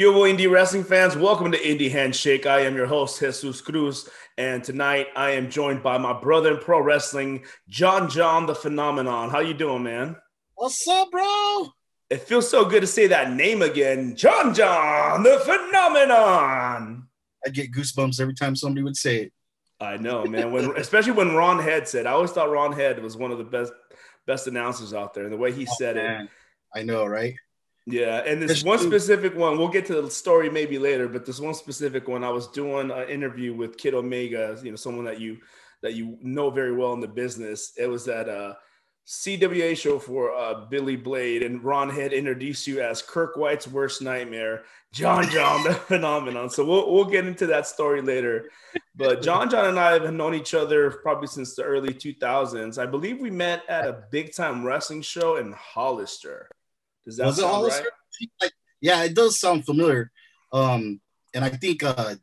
Cubo Indie Wrestling fans, welcome to Indie Handshake. I am your host, Jesus Cruz, and tonight I am joined by my brother in pro wrestling, John John the Phenomenon. How you doing, man? What's up, bro? It feels so good to say that name again, John John the Phenomenon. I get goosebumps every time somebody would say it. I know, man. When especially when Ron Head said, I always thought Ron Head was one of the best best announcers out there, and the way he oh, said man. it. I know, right? Yeah, and this one specific one, we'll get to the story maybe later, but this one specific one, I was doing an interview with Kid Omega, you know, someone that you that you know very well in the business. It was at a CWA show for uh, Billy Blade, and Ron had introduced you as Kirk White's worst nightmare, John John the phenomenon. So we'll we'll get into that story later. But John John and I have known each other probably since the early 2000s. I believe we met at a big time wrestling show in Hollister. Does that was sound it Hollister? Right? Like, yeah, it does sound familiar. Um, and I think uh,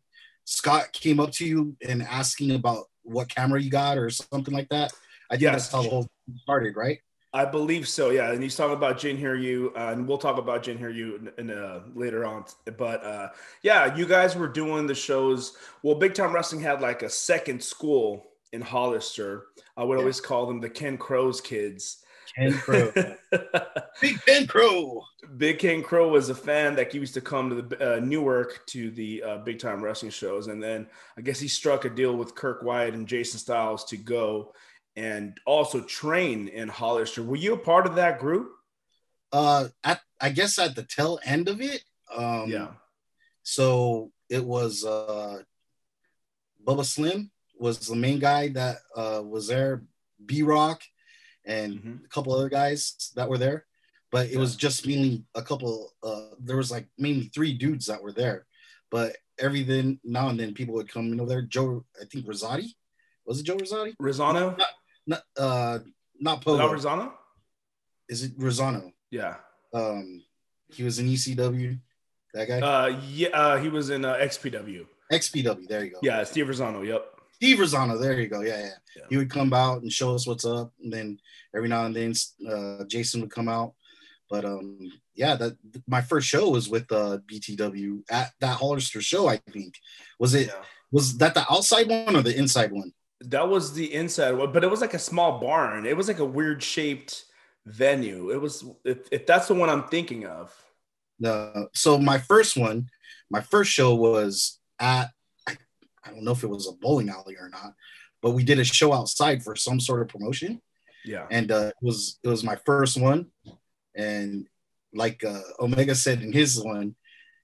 Scott came up to you and asking about what camera you got or something like that. I think yes. that's how the whole started, right? I believe so, yeah. And he's talking about Jin Hiryu, uh, and we'll talk about Jin Hiryu in, in uh, later on. But uh, yeah, you guys were doing the shows. Well, Big Time Wrestling had like a second school in Hollister. I would yeah. always call them the Ken Crow's kids. Ken Crow. Big Ken Crow. Big Ken Crow was a fan that used to come to the uh, Newark to the uh, big time wrestling shows. And then I guess he struck a deal with Kirk Wyatt and Jason Styles to go and also train in Hollister. Were you a part of that group? Uh, at, I guess at the tail end of it. Um, yeah. So it was uh, Bubba Slim was the main guy that uh, was there. B Rock and mm-hmm. a couple other guys that were there, but it yeah. was just mainly a couple. Uh, there was like mainly three dudes that were there, but every then now and then people would come you know there. Joe, I think Rosati, was it Joe Rosati? Rosano, not not, uh, not Pogo. Not Rosano. Is it Rosano? Yeah. Um, he was in ECW. That guy. Uh, yeah, uh, he was in uh, XPW. XPW. There you go. Yeah, Steve Rizzono. Yep. Steve Rizzono. There you go. Yeah, yeah, yeah. He would come out and show us what's up, and then every now and then uh, Jason would come out. But um, yeah, that my first show was with uh, BTW at that Hollister show. I think was it yeah. was that the outside one or the inside one? That was the inside one, but it was like a small barn. It was like a weird shaped venue. It was if, if that's the one I'm thinking of. No, so my first one, my first show was at I, don't know if it was a bowling alley or not, but we did a show outside for some sort of promotion. Yeah. And uh, it was it was my first one, and like uh, Omega said in his one,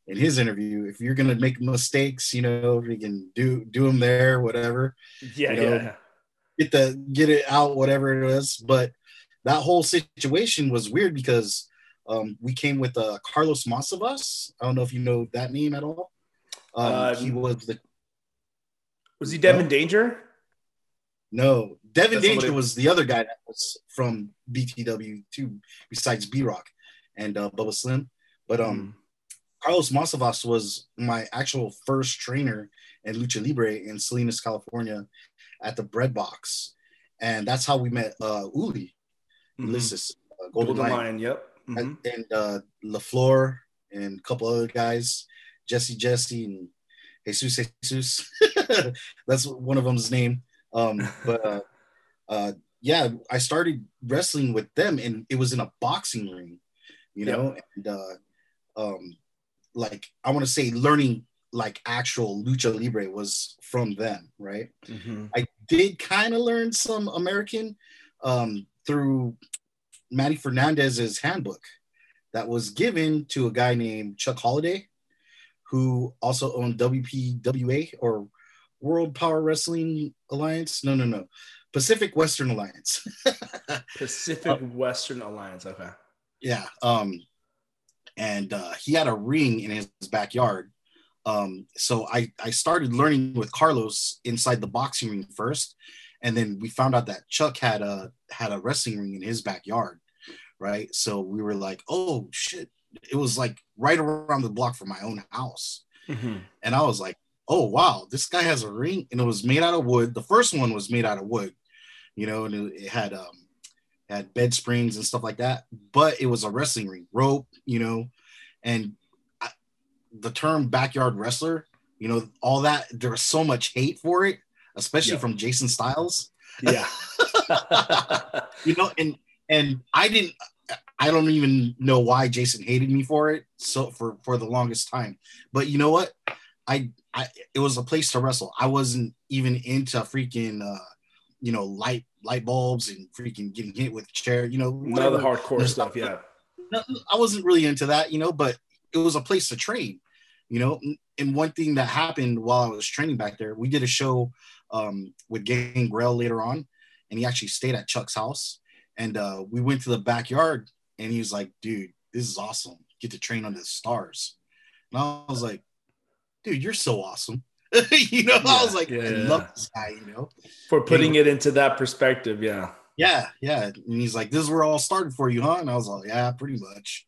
in his interview, if you're gonna make mistakes, you know, you can do do them there, whatever. Yeah, you know, yeah. Get the get it out, whatever it is. But that whole situation was weird because um, we came with uh, Carlos Masavas. I don't know if you know that name at all. Um, uh, he was the. Was he Devin Danger? No, Devin That's Danger somebody... was the other guy that was from BTW too, besides B Rock and uh, Bubba Slim. But um, mm. Carlos Masavas was my actual first trainer in Lucha Libre in Salinas, California, at the Bread Box, and that's how we met uh, Uli, mm-hmm. Ulysses, uh, Golden, Golden Lion. Lion. Yep. Mm-hmm. And, and uh, LaFleur and a couple other guys, Jesse Jesse and Jesus Jesus. that's one of them's name. Um, but uh, uh, yeah, I started wrestling with them, and it was in a boxing ring, you know, and uh, um, like I want to say learning like actual lucha libre was from them, right? Mm-hmm. I did kind of learn some American um, through Manny Fernandez's handbook that was given to a guy named Chuck Holiday, who also owned WPWA or World Power Wrestling Alliance. No, no, no. Pacific Western Alliance. Pacific uh, Western Alliance. Okay. Yeah. Um, and uh, he had a ring in his backyard. Um, so I I started learning with Carlos inside the boxing ring first, and then we found out that Chuck had a had a wrestling ring in his backyard, right? So we were like, oh shit! It was like right around the block from my own house, mm-hmm. and I was like, oh wow, this guy has a ring, and it was made out of wood. The first one was made out of wood, you know, and it, it had um had bed springs and stuff like that. But it was a wrestling ring, rope, you know, and I, the term backyard wrestler, you know, all that there was so much hate for it, especially yeah. from Jason Styles. Yeah. you know, and and I didn't I don't even know why Jason hated me for it so for for the longest time. But you know what? I I it was a place to wrestle. I wasn't even into freaking uh you know light light bulbs and freaking getting hit with chair, you know, none of the hardcore stuff, yeah. I wasn't really into that, you know, but it was a place to train, you know. And one thing that happened while I was training back there, we did a show um, with Gangrel later on, and he actually stayed at Chuck's house. And uh, we went to the backyard, and he was like, "Dude, this is awesome. Get to train under the stars." And I was like, "Dude, you're so awesome." you know, yeah, I was like, yeah, I love this guy. You know, for putting it into that perspective. Yeah. Yeah, yeah. And he's like, "This is where all started for you, huh?" And I was like, "Yeah, pretty much."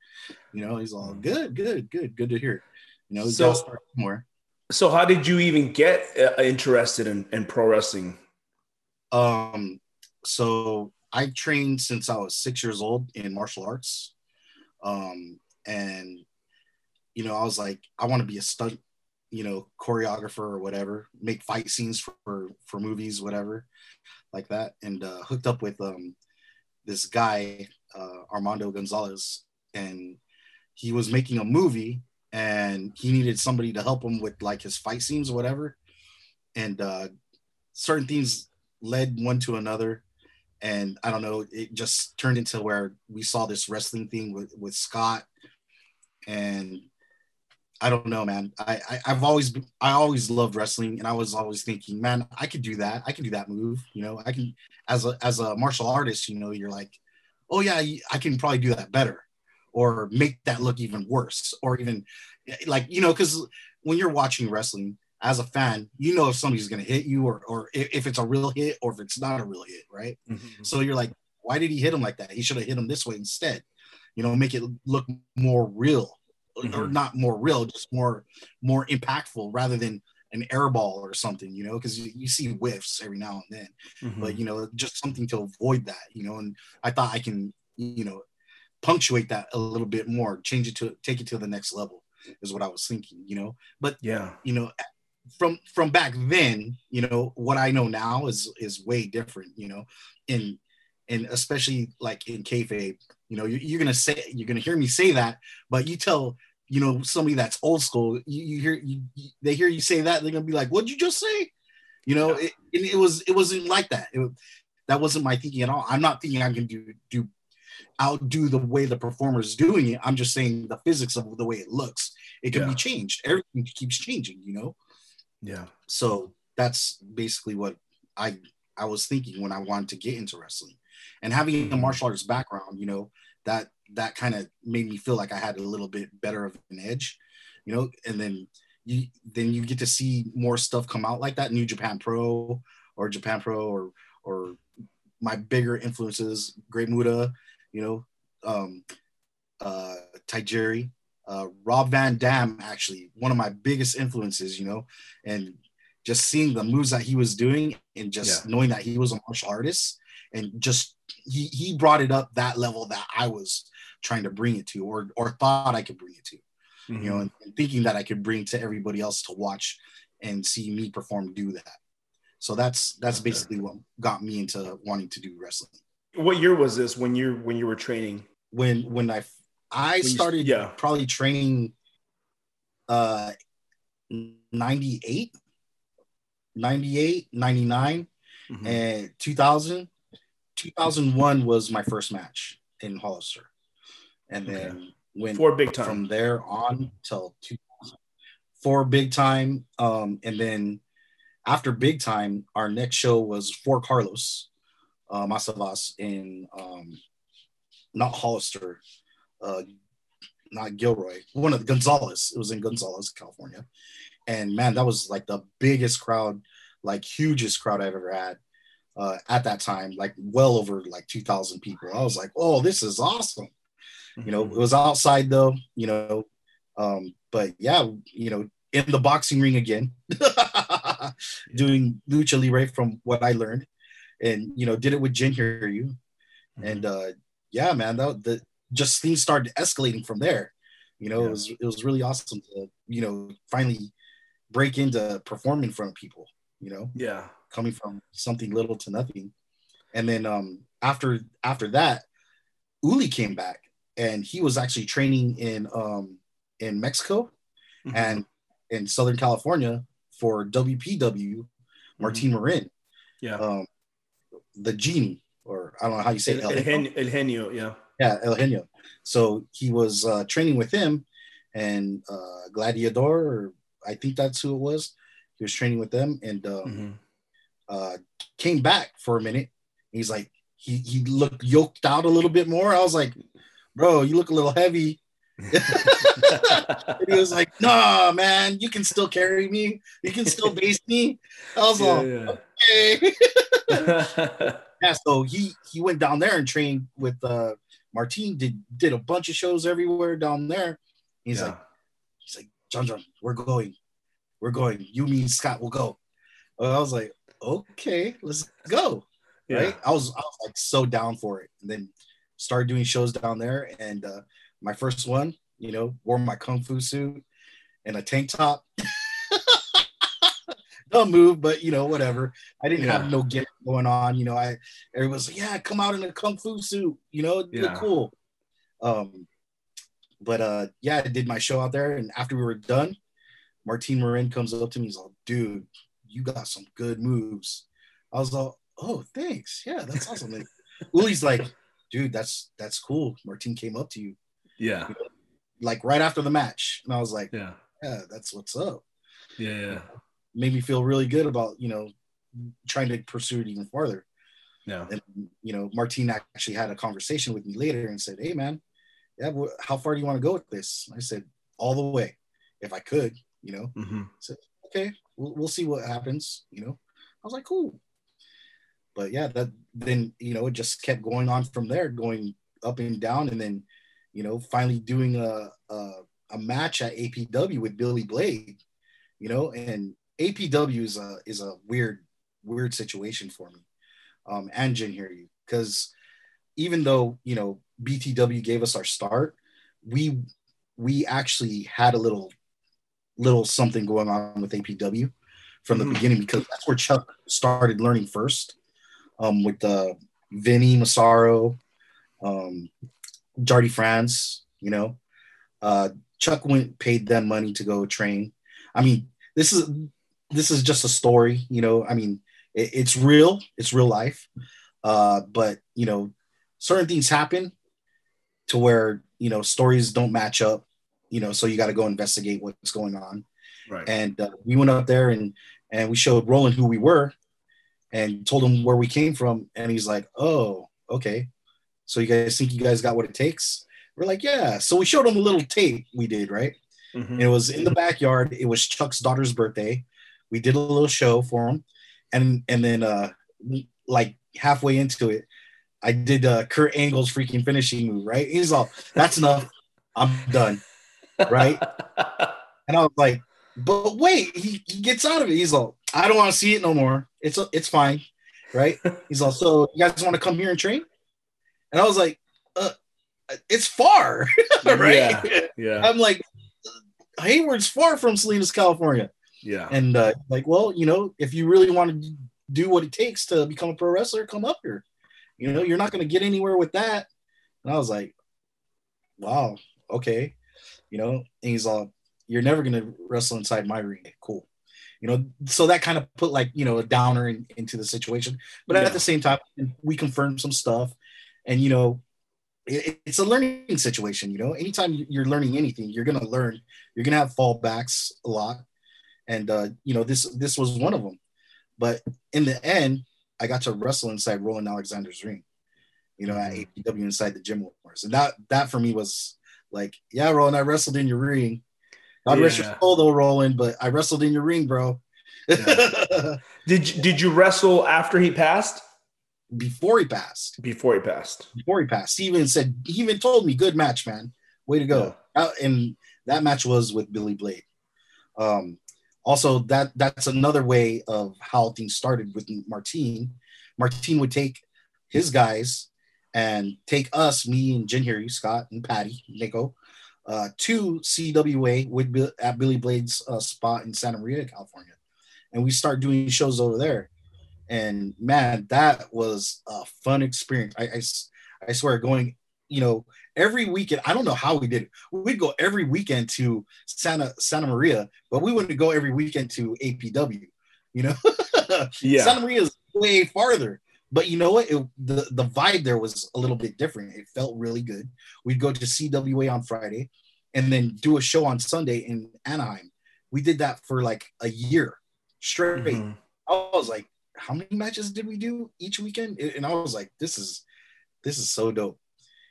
You know, he's all good, good, good, good to hear. You know, so start more. So, how did you even get uh, interested in, in pro wrestling? Um, so I trained since I was six years old in martial arts. Um, and you know, I was like, I want to be a stunt, you know, choreographer or whatever, make fight scenes for for movies, whatever, like that. And uh, hooked up with um, this guy, uh, Armando Gonzalez, and he was making a movie and he needed somebody to help him with like his fight scenes or whatever. And uh, certain things led one to another. And I don't know, it just turned into where we saw this wrestling thing with, with Scott. And I don't know, man. I, I have always been, I always loved wrestling, and I was always thinking, man, I could do that. I can do that move. You know, I can as a as a martial artist. You know, you're like, oh yeah, I can probably do that better or make that look even worse or even like you know because when you're watching wrestling as a fan you know if somebody's going to hit you or or if it's a real hit or if it's not a real hit right mm-hmm. so you're like why did he hit him like that he should have hit him this way instead you know make it look more real mm-hmm. or not more real just more more impactful rather than an air ball or something you know because you, you, see whiffs every now and then mm-hmm. but you know just something to avoid that you know and i thought i can you know punctuate that a little bit more, change it to take it to the next level is what I was thinking, you know. But yeah, you know, from from back then, you know, what I know now is is way different, you know, and and especially like in kayfabe, you know, you're, you're gonna say you're gonna hear me say that, but you tell you know somebody that's old school, you, you hear you, they hear you say that, they're gonna be like, "What'd you just say?" You know, it, it was it wasn't like that. It, that wasn't my thinking at all. I'm not thinking I'm gonna do do outdo the way the performer is doing it. I'm just saying the physics of the way it looks. It can yeah. be changed. Everything keeps changing, you know? Yeah. So that's basically what I I was thinking when I wanted to get into wrestling. And having a mm-hmm. martial arts background, you know, that that kind of made me feel like I had a little bit better of an edge, you know, and then you then you get to see more stuff come out like that, New Japan Pro or Japan Pro or or my bigger influences, Great Muta, you know, um, uh, Tajiri, uh, Rob Van Dam, actually, one of my biggest influences, you know, and just seeing the moves that he was doing and just yeah. knowing that he was a martial artist and just he, he brought it up that level that I was trying to bring it to or, or thought I could bring it to, mm-hmm. you know, and, and thinking that I could bring to everybody else to watch and see me perform do that. So that's that's okay. basically what got me into wanting to do wrestling. What year was this when you when you were training? When when I I when started yeah. probably training uh 98 98 99 mm-hmm. and 2000 2001 was my first match in Hollister and then okay. went for big time from there on till 2000 for big time um and then after big time our next show was for Carlos uh, Masavas in um, not Hollister, uh, not Gilroy, one of the Gonzales. It was in Gonzales, California, and man, that was like the biggest crowd, like hugest crowd I've ever had uh, at that time, like well over like two thousand people. I was like, oh, this is awesome. Mm-hmm. You know, mm-hmm. it was outside though, you know, um, but yeah, you know, in the boxing ring again, doing lucha libre from what I learned and you know did it with Jin Hiryu, mm-hmm. and uh, yeah, man, that the just things started escalating from there. You know, yeah. it was it was really awesome to you know, finally break into performing in front of people, you know? Yeah. Coming from something little to nothing. And then um after after that, Uli came back and he was actually training in um in Mexico mm-hmm. and in Southern California for WPW Martin mm-hmm. Marin. Yeah. Um the genie, or I don't know how you say it. El, El, El Genio, yeah. Yeah, El Genio. So he was uh, training with him and uh, Gladiador, or I think that's who it was. He was training with them and um, mm-hmm. uh, came back for a minute. He's like, he, he looked yoked out a little bit more. I was like, bro, you look a little heavy. he was like, "Nah, man, you can still carry me. You can still base me." I was yeah, like, yeah okay. yeah, so he he went down there and trained with uh Martin did did a bunch of shows everywhere down there. He's yeah. like, he's like, John John, we're going. We're going. You mean Scott will go. I was like, okay, let's go. Yeah. Right. I was I was like so down for it. And then started doing shows down there. And uh my first one, you know, wore my kung fu suit and a tank top. dumb move, but you know, whatever. I didn't yeah. have no get going on. You know, I everybody was like, yeah, come out in a kung fu suit. You know, yeah. look cool. Um, but uh, yeah, I did my show out there, and after we were done, Martin Marin comes up to me. He's like, dude, you got some good moves. I was like, oh, thanks. Yeah, that's awesome. like, Uli's like, dude, that's that's cool. Martin came up to you. Yeah. like right after the match, and I was like, yeah, yeah, that's what's up. Yeah, yeah made me feel really good about you know trying to pursue it even farther. Yeah. And you know, Martin actually had a conversation with me later and said, "Hey, man, yeah, how far do you want to go with this?" I said, "All the way, if I could." You know. Mm-hmm. I said, "Okay, we'll, we'll see what happens." You know, I was like, "Cool." But yeah, that then you know it just kept going on from there, going up and down, and then you know finally doing a a, a match at APW with Billy Blade. You know, and APW is a is a weird weird situation for me, um, and Jin Hiryu because even though you know BTW gave us our start, we we actually had a little little something going on with APW from the mm. beginning because that's where Chuck started learning first, um, with the uh, Vinny Massaro, um, Jardi Frantz, you know, uh, Chuck went paid them money to go train. I mean, this is this is just a story, you know. I mean, it, it's real, it's real life. Uh, but you know, certain things happen to where you know stories don't match up. You know, so you got to go investigate what's going on. Right. And uh, we went up there and and we showed Roland who we were, and told him where we came from, and he's like, "Oh, okay. So you guys think you guys got what it takes?" We're like, "Yeah." So we showed him a little tape we did, right? Mm-hmm. it was in the backyard. It was Chuck's daughter's birthday, we did a little show for him, and and then uh, like halfway into it, I did uh, Kurt Angle's freaking finishing move. Right? He's all, "That's enough. I'm done." Right? and I was like, "But wait!" He, he gets out of it. He's all, "I don't want to see it no more. It's it's fine." Right? He's all, "So you guys want to come here and train?" And I was like, uh, "It's far." right? Yeah. yeah. I'm like, Hayward's far from Salinas, California. Yeah. And uh, like, well, you know, if you really want to do what it takes to become a pro wrestler, come up here. You know, you're not going to get anywhere with that. And I was like, wow, okay. You know, and he's all, you're never going to wrestle inside my ring. Cool. You know, so that kind of put like, you know, a downer in, into the situation. But yeah. at the same time, we confirmed some stuff. And, you know, it, it's a learning situation. You know, anytime you're learning anything, you're going to learn, you're going to have fallbacks a lot and uh, you know this this was one of them. But in the end, I got to wrestle inside Roland Alexander's ring, you know, at mm-hmm. APW inside the gym wars, and that that for me was like, yeah, Roland, I wrestled in your ring. Not yeah. your soul though, Roland, but I wrestled in your ring, bro. Yeah. did did you wrestle after he passed? Before he passed. Before he passed. Before he passed. He even said he even told me, "Good match, man. Way to go." Yeah. And that match was with Billy Blade. Um, also that that's another way of how things started with Martine. Martine would take his guys and take us, me and Jin Hiryu, Scott and Patty, Nico, uh, to CWA with at Billy Blade's uh, spot in Santa Maria, California, and we start doing shows over there. And man, that was a fun experience. I, I, I swear, going, you know, every weekend. I don't know how we did it. We'd go every weekend to Santa Santa Maria, but we wouldn't go every weekend to APW. You know, yeah. Santa Maria is way farther. But you know what? It, the the vibe there was a little bit different. It felt really good. We'd go to CWA on Friday, and then do a show on Sunday in Anaheim. We did that for like a year straight. Mm-hmm. I was like, how many matches did we do each weekend? And I was like, this is this is so dope.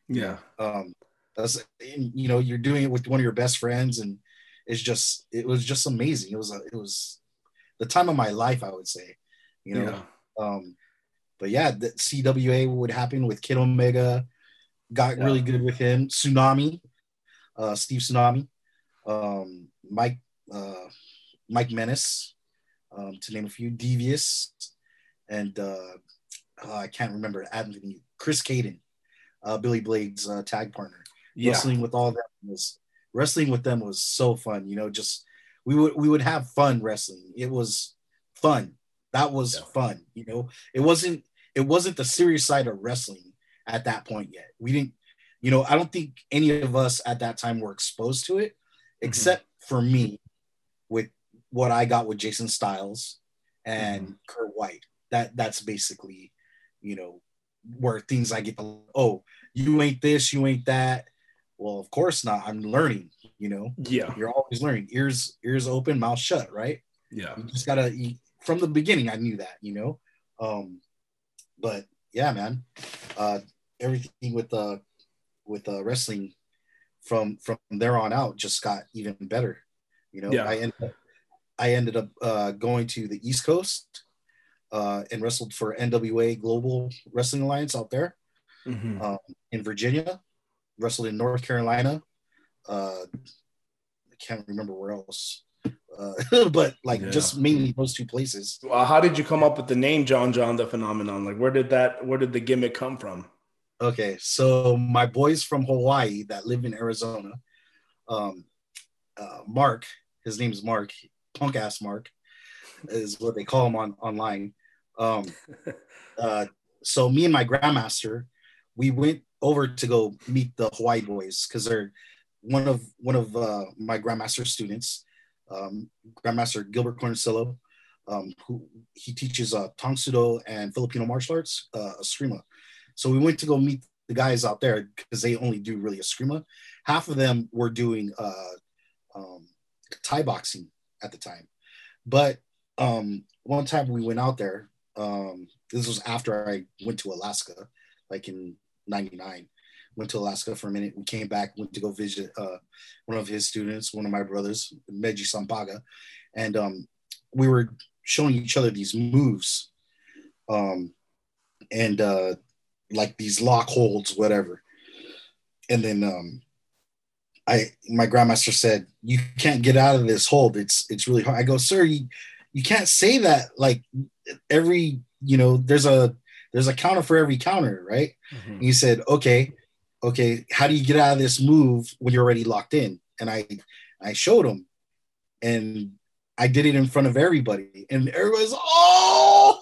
Yeah. Um, that's you know you're doing it with one of your best friends, and it's just it was just amazing. It was a, it was the time of my life, I would say. You know. Yeah. Um, but yeah, the CWA would happen with Kid Omega. Got yeah. really good with him. Tsunami, uh, Steve Tsunami, um, Mike, uh, Mike Menace, um, to name a few. Devious, and uh, uh, I can't remember Anthony Chris Caden, uh, Billy Blade's uh, tag partner. Yeah. Wrestling with all them was wrestling with them was so fun. You know, just we would we would have fun wrestling. It was fun. That was yeah. fun. You know, it wasn't it wasn't the serious side of wrestling at that point yet. We didn't, you know, I don't think any of us at that time were exposed to it, mm-hmm. except for me with what I got with Jason Styles and mm-hmm. Kurt White. That that's basically, you know, where things I get oh, you ain't this, you ain't that. Well, of course not. I'm learning, you know. Yeah. You're always learning. Ears ears open, mouth shut, right? Yeah. You just gotta you, from the beginning I knew that, you know. Um but yeah, man, uh, everything with uh, with uh, wrestling from from there on out just got even better. You know, yeah. I ended up, I ended up uh, going to the East Coast uh, and wrestled for NWA Global Wrestling Alliance out there mm-hmm. um, in Virginia. Wrestled in North Carolina. Uh, I can't remember where else. Uh, but like yeah. just mainly those two places. Well, how did you come up with the name John John the Phenomenon? Like, where did that? Where did the gimmick come from? Okay, so my boys from Hawaii that live in Arizona, um, uh, Mark, his name is Mark, punk ass Mark, is what they call him on online. Um, uh, so me and my grandmaster, we went over to go meet the Hawaii boys because they're one of one of uh, my grandmaster's students um, Grandmaster Gilbert Corncello, um, who he teaches uh, Tang Soo Do and Filipino martial arts, uh, Eskrima. So we went to go meet the guys out there because they only do really Eskrima. Half of them were doing uh, um, Thai boxing at the time. But um, one time we went out there, um, this was after I went to Alaska, like in 99 went to Alaska for a minute. We came back, went to go visit uh, one of his students, one of my brothers, Meji Sampaga, and um, we were showing each other these moves, um, and uh, like these lock holds, whatever. And then um, I, my grandmaster said, "You can't get out of this hold. It's it's really hard." I go, "Sir, you you can't say that. Like every you know, there's a there's a counter for every counter, right?" Mm-hmm. he said, "Okay." okay, how do you get out of this move when you're already locked in? And I, I showed him, and I did it in front of everybody, and everybody's oh,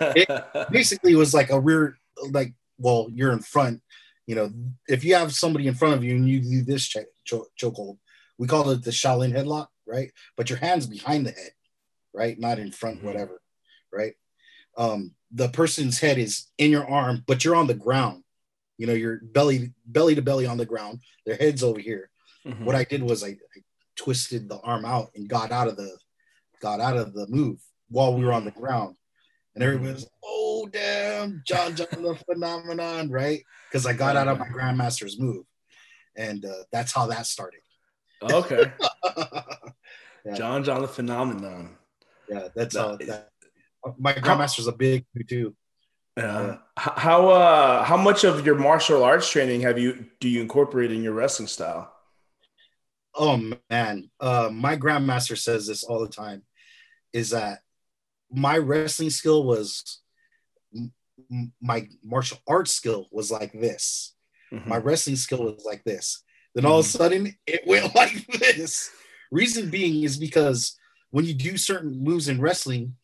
it basically was like a rear, like, well, you're in front. You know, if you have somebody in front of you and you do this choke chokehold, we call it the Shaolin headlock, right? But your hands behind the head, right? Not in front, mm-hmm. whatever, right? Um, the person's head is in your arm, but you're on the ground you know, your belly belly to belly on the ground, their heads over here. Mm-hmm. What I did was I, I, twisted the arm out and got out of the got out of the move while we were on the ground. And everybody was, oh damn, John John the phenomenon, right? Because I got out of my grandmaster's move. And uh, that's how that started. Okay. yeah. John John the phenomenon. Yeah, that's that, how that my grandmaster's a big too. Yeah. How uh how much of your martial arts training have you do you incorporate in your wrestling style? Oh man, uh, my grandmaster says this all the time, is that my wrestling skill was my martial arts skill was like this. Mm-hmm. My wrestling skill was like this. Then all of a mm-hmm. sudden it went like this. Reason being is because when you do certain moves in wrestling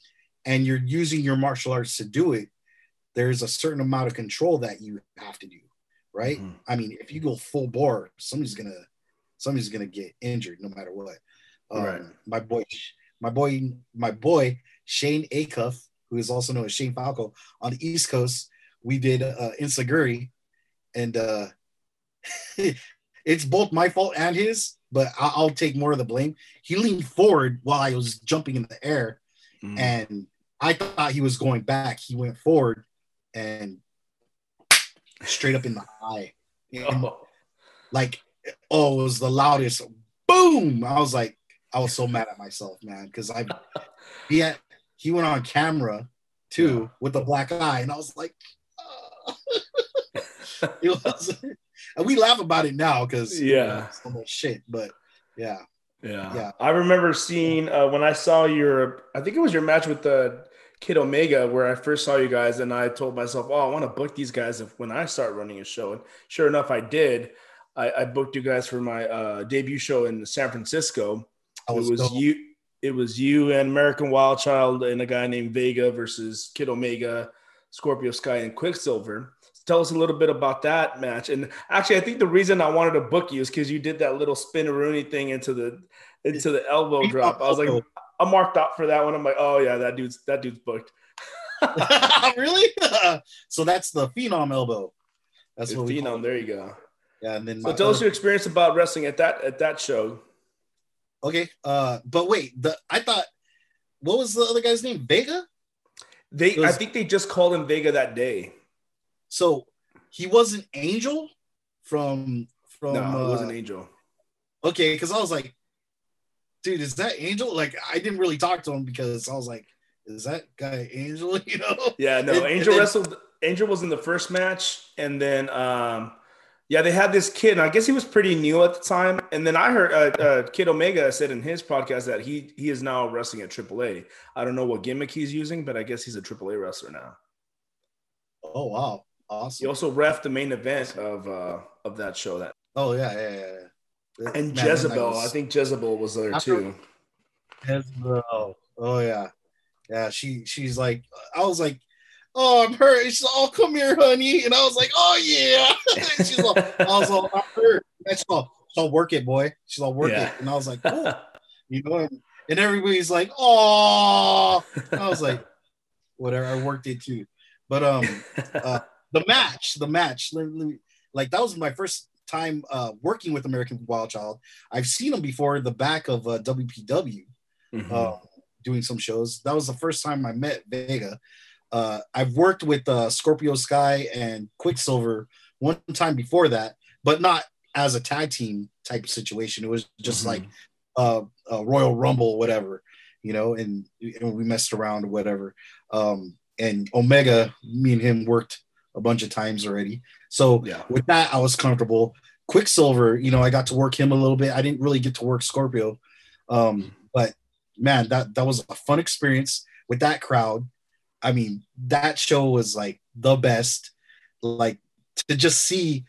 and you're using your martial arts to do it, there's a certain amount of control that you have to do, right? Mm-hmm. I mean, if you go full bore, somebody's gonna somebody's gonna get injured no matter what. Um, right. My boy, my boy, my boy Shane Acuff, who is also known as Shane Falco on the East Coast, we did uh, Enzuigiri, and uh, it's both my fault and his, but I'll, I'll, take more of the blame. He leaned forward while I was jumping in the air, mm. and I thought he was going back. He went forward and straight up in the eye. And, oh. Like, oh, it was the loudest boom. I was like, I was so mad at myself, man, because I he had he went on camera too yeah. with the black eye, and I was like, oh. it was, and we laugh about it now because yeah, so much shit, but yeah. Yeah. yeah. I remember seeing uh, when I saw your, I think it was your match with the Kid Omega where I first saw you guys, and I told myself, "Oh, I want to book these guys if, when I start running a show." And sure enough, I did. I, I booked you guys for my uh, debut show in San Francisco. it was you. It was you and American Wild Child and a guy named Vega versus Kid Omega, Scorpio Sky, and Quicksilver. Tell us a little bit about that match. And actually, I think the reason I wanted to book you is because you did that little spin spinneroonie thing into the into the elbow drop. I was like, I'm marked out for that one. I'm like, oh yeah, that dude's that dude's booked. really? so that's the phenom elbow. That's the what phenom. There you go. Yeah, and then so tell other... us your experience about wrestling at that at that show. Okay, uh, but wait, the I thought what was the other guy's name? Vega. They, was... I think they just called him Vega that day. So he was an Angel from from. No, uh, it was an Angel. Okay, because I was like, dude, is that Angel? Like, I didn't really talk to him because I was like, is that guy Angel? You know? Yeah, no, and, Angel and wrestled. Angel was in the first match, and then um, yeah, they had this kid. And I guess he was pretty new at the time. And then I heard uh, uh, Kid Omega said in his podcast that he he is now wrestling at AAA. I don't know what gimmick he's using, but I guess he's a AAA wrestler now. Oh wow, awesome! He also ref the main event of uh, of that show. That oh yeah, yeah, yeah. And Man, Jezebel, was... I think Jezebel was there too. Jezebel, oh yeah, yeah. She she's like, I was like, oh, I'm hurt. She's like, oh, come here, honey. And I was like, oh yeah. she's like, I was like, I'm hurt. And she's like, I'll work it, boy. She's like, work yeah. it. And I was like, oh, you know, and, and everybody's like, oh. I was like, whatever. I worked it too. But um, uh, the match, the match, like that was my first time uh, working with American Wild Child. I've seen him before the back of uh, WPW, mm-hmm. uh, doing some shows. That was the first time I met Vega. Uh, I've worked with uh, Scorpio Sky and Quicksilver one time before that, but not as a tag team type of situation. It was just mm-hmm. like uh, a Royal Rumble, whatever, you know, and, and we messed around or whatever. Um, and Omega, me and him worked a bunch of times already. So yeah. with that, I was comfortable. Quicksilver, you know, I got to work him a little bit. I didn't really get to work Scorpio, um, but man, that that was a fun experience with that crowd. I mean, that show was like the best. Like to just see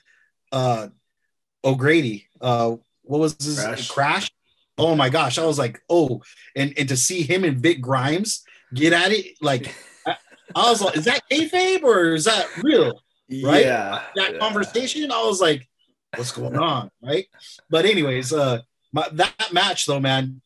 uh O'Grady, uh, what was his crash. crash? Oh my gosh, I was like, oh, and and to see him and Vic Grimes get at it, like I, was like, is that kayfabe or is that real? right? Yeah. That yeah. conversation, I was like, what's going on? Right. But anyways, uh my, that match though, man,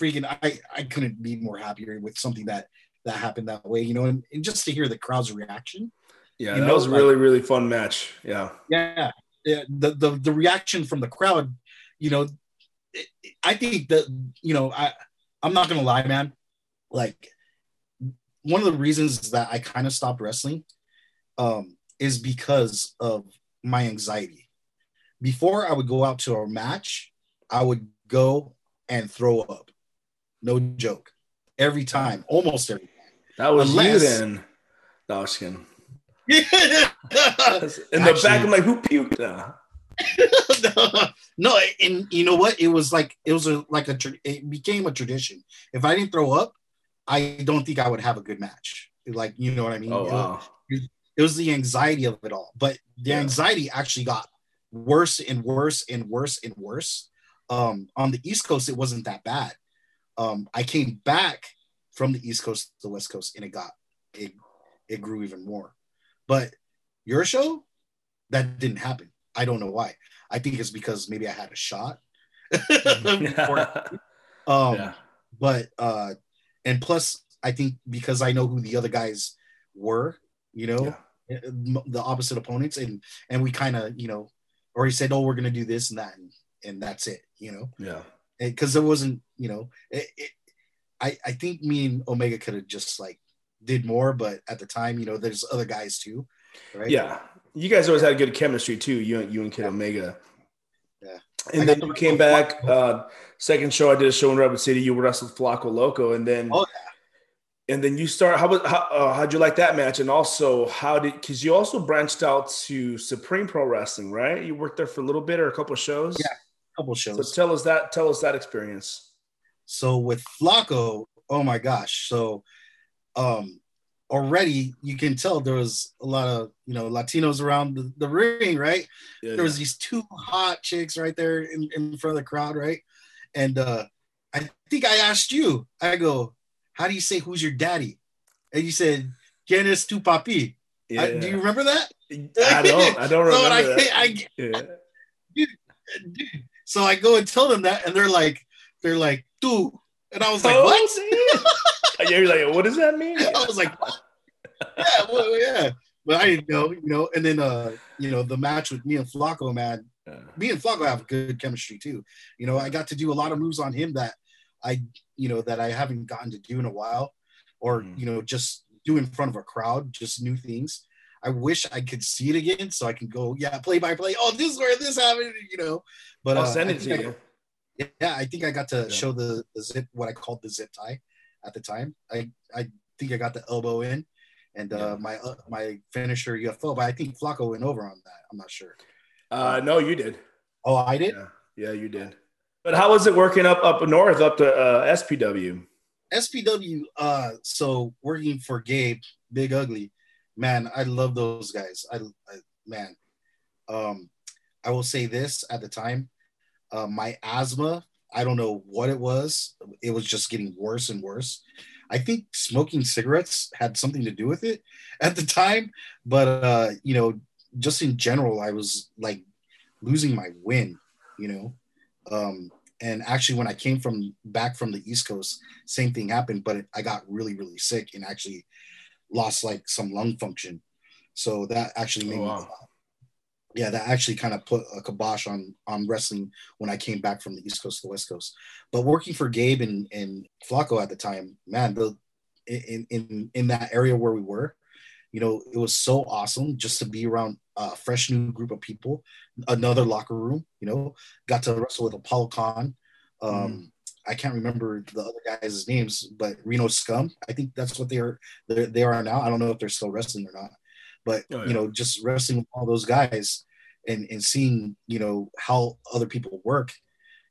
freaking I, I couldn't be more happier with something that that happened that way, you know, and, and just to hear the crowd's reaction. Yeah, that know, was a really, like, really fun match. Yeah. Yeah. Yeah. The, the the reaction from the crowd, you know, it, I think that, you know, I I'm not gonna lie, man. Like one of the reasons that I kind of stopped wrestling um, is because of my anxiety. Before I would go out to a match, I would go and throw up. No joke. Every time, almost every time. That was Unless, you then. No, I In the Actually, back, I'm like, who puked? Uh? no, and you know what? It was like it was a, like a it became a tradition. If I didn't throw up, I don't think I would have a good match. Like you know what I mean? Oh, wow. it, it was the anxiety of it all. But the yeah. anxiety actually got worse and worse and worse and worse. Um, on the East Coast, it wasn't that bad. Um, I came back from the East Coast to the West Coast, and it got it it grew even more. But your show, that didn't happen. I don't know why. I think it's because maybe I had a shot. um, yeah. But uh, and plus, I think because I know who the other guys were, you know, yeah. Eh, the opposite opponents, and and we kind of, you know, or he said, "Oh, we're gonna do this and that," and, and that's it, you know. Yeah. Because there wasn't, you know, it, it, I I think me and Omega could have just like did more, but at the time, you know, there's other guys too, right? Yeah, you guys always had good chemistry too. You and you and Kid yeah. Omega. And then you came back. Uh, second show, I did a show in Rapid City. You wrestled Flaco Loco, and then oh yeah. And then you start. How how uh, how'd you like that match? And also, how did because you also branched out to Supreme Pro Wrestling, right? You worked there for a little bit or a couple shows. Yeah, a couple shows. So tell us that. Tell us that experience. So with Flaco, oh my gosh. So um already you can tell there was a lot of you know Latinos around the, the ring, right? Yeah, there was these two hot chicks right there in, in front of the crowd, right? And uh I think I asked you, I go, how do you say who's your daddy? And you said, ¿Quién es tu papi? Yeah. I, do you remember that? I don't. I don't remember. so I, that. I, I, yeah. dude, dude. So I go and tell them that, and they're like, they're like, "Tu," and I was like, oh, "What?" you're like, what does that mean? I was like, yeah, well, yeah. But I didn't know, you know. And then, uh, you know, the match with me and Flaco, man, yeah. me and Flaco have good chemistry too. You know, I got to do a lot of moves on him that I, you know, that I haven't gotten to do in a while, or mm. you know, just do in front of a crowd, just new things. I wish I could see it again so I can go, yeah, play by play. Oh, this is where this happened, you know. But I'll uh, send it to you. yeah, I think I got to yeah. show the, the zip, what I called the zip tie at the time. I I think I got the elbow in, and uh, yeah. my uh, my finisher UFO, but I think Flaco went over on that. I'm not sure. Uh, no, you did. Oh, I did. Yeah, yeah you did. But how was it working up up north up to uh, SPW? SPW. Uh, so working for Gabe, Big Ugly, man, I love those guys. I, I man, um, I will say this at the time, uh, my asthma I don't know what it was. It was just getting worse and worse. I think smoking cigarettes had something to do with it at the time, but uh, you know, just in general, I was like losing my wind, you know. Um, and actually, when I came from back from the East Coast, same thing happened, but it, I got really, really sick and actually lost like some lung function. So that actually made oh, wow. me yeah, that actually kind of put a kibosh on on wrestling when I came back from the East Coast to the West Coast. But working for Gabe and and Flaco at the time, man, the in in in that area where we were, you know, it was so awesome just to be around a fresh new group of people, another locker room. You know, got to wrestle with Apollo Khan. Um, mm. I can't remember the other guys' names, but Reno Scum. I think that's what they are. They are now. I don't know if they're still wrestling or not. But oh, yeah. you know, just wrestling with all those guys and and seeing you know how other people work.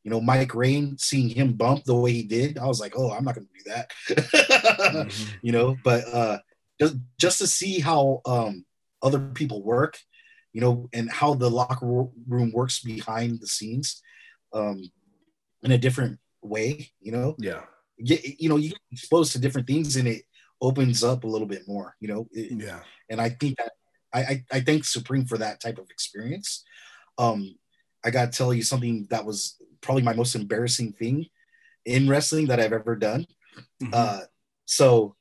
You know, Mike Rain, seeing him bump the way he did, I was like, oh, I'm not going to do that. mm-hmm. You know, but uh, just just to see how um, other people work, you know, and how the locker room works behind the scenes um, in a different way, you know. Yeah. You, you know, you get exposed to different things and it opens up a little bit more, you know. It, yeah. And I think that I, I, I thank Supreme for that type of experience. Um, I got to tell you something that was probably my most embarrassing thing in wrestling that I've ever done. Mm-hmm. Uh, so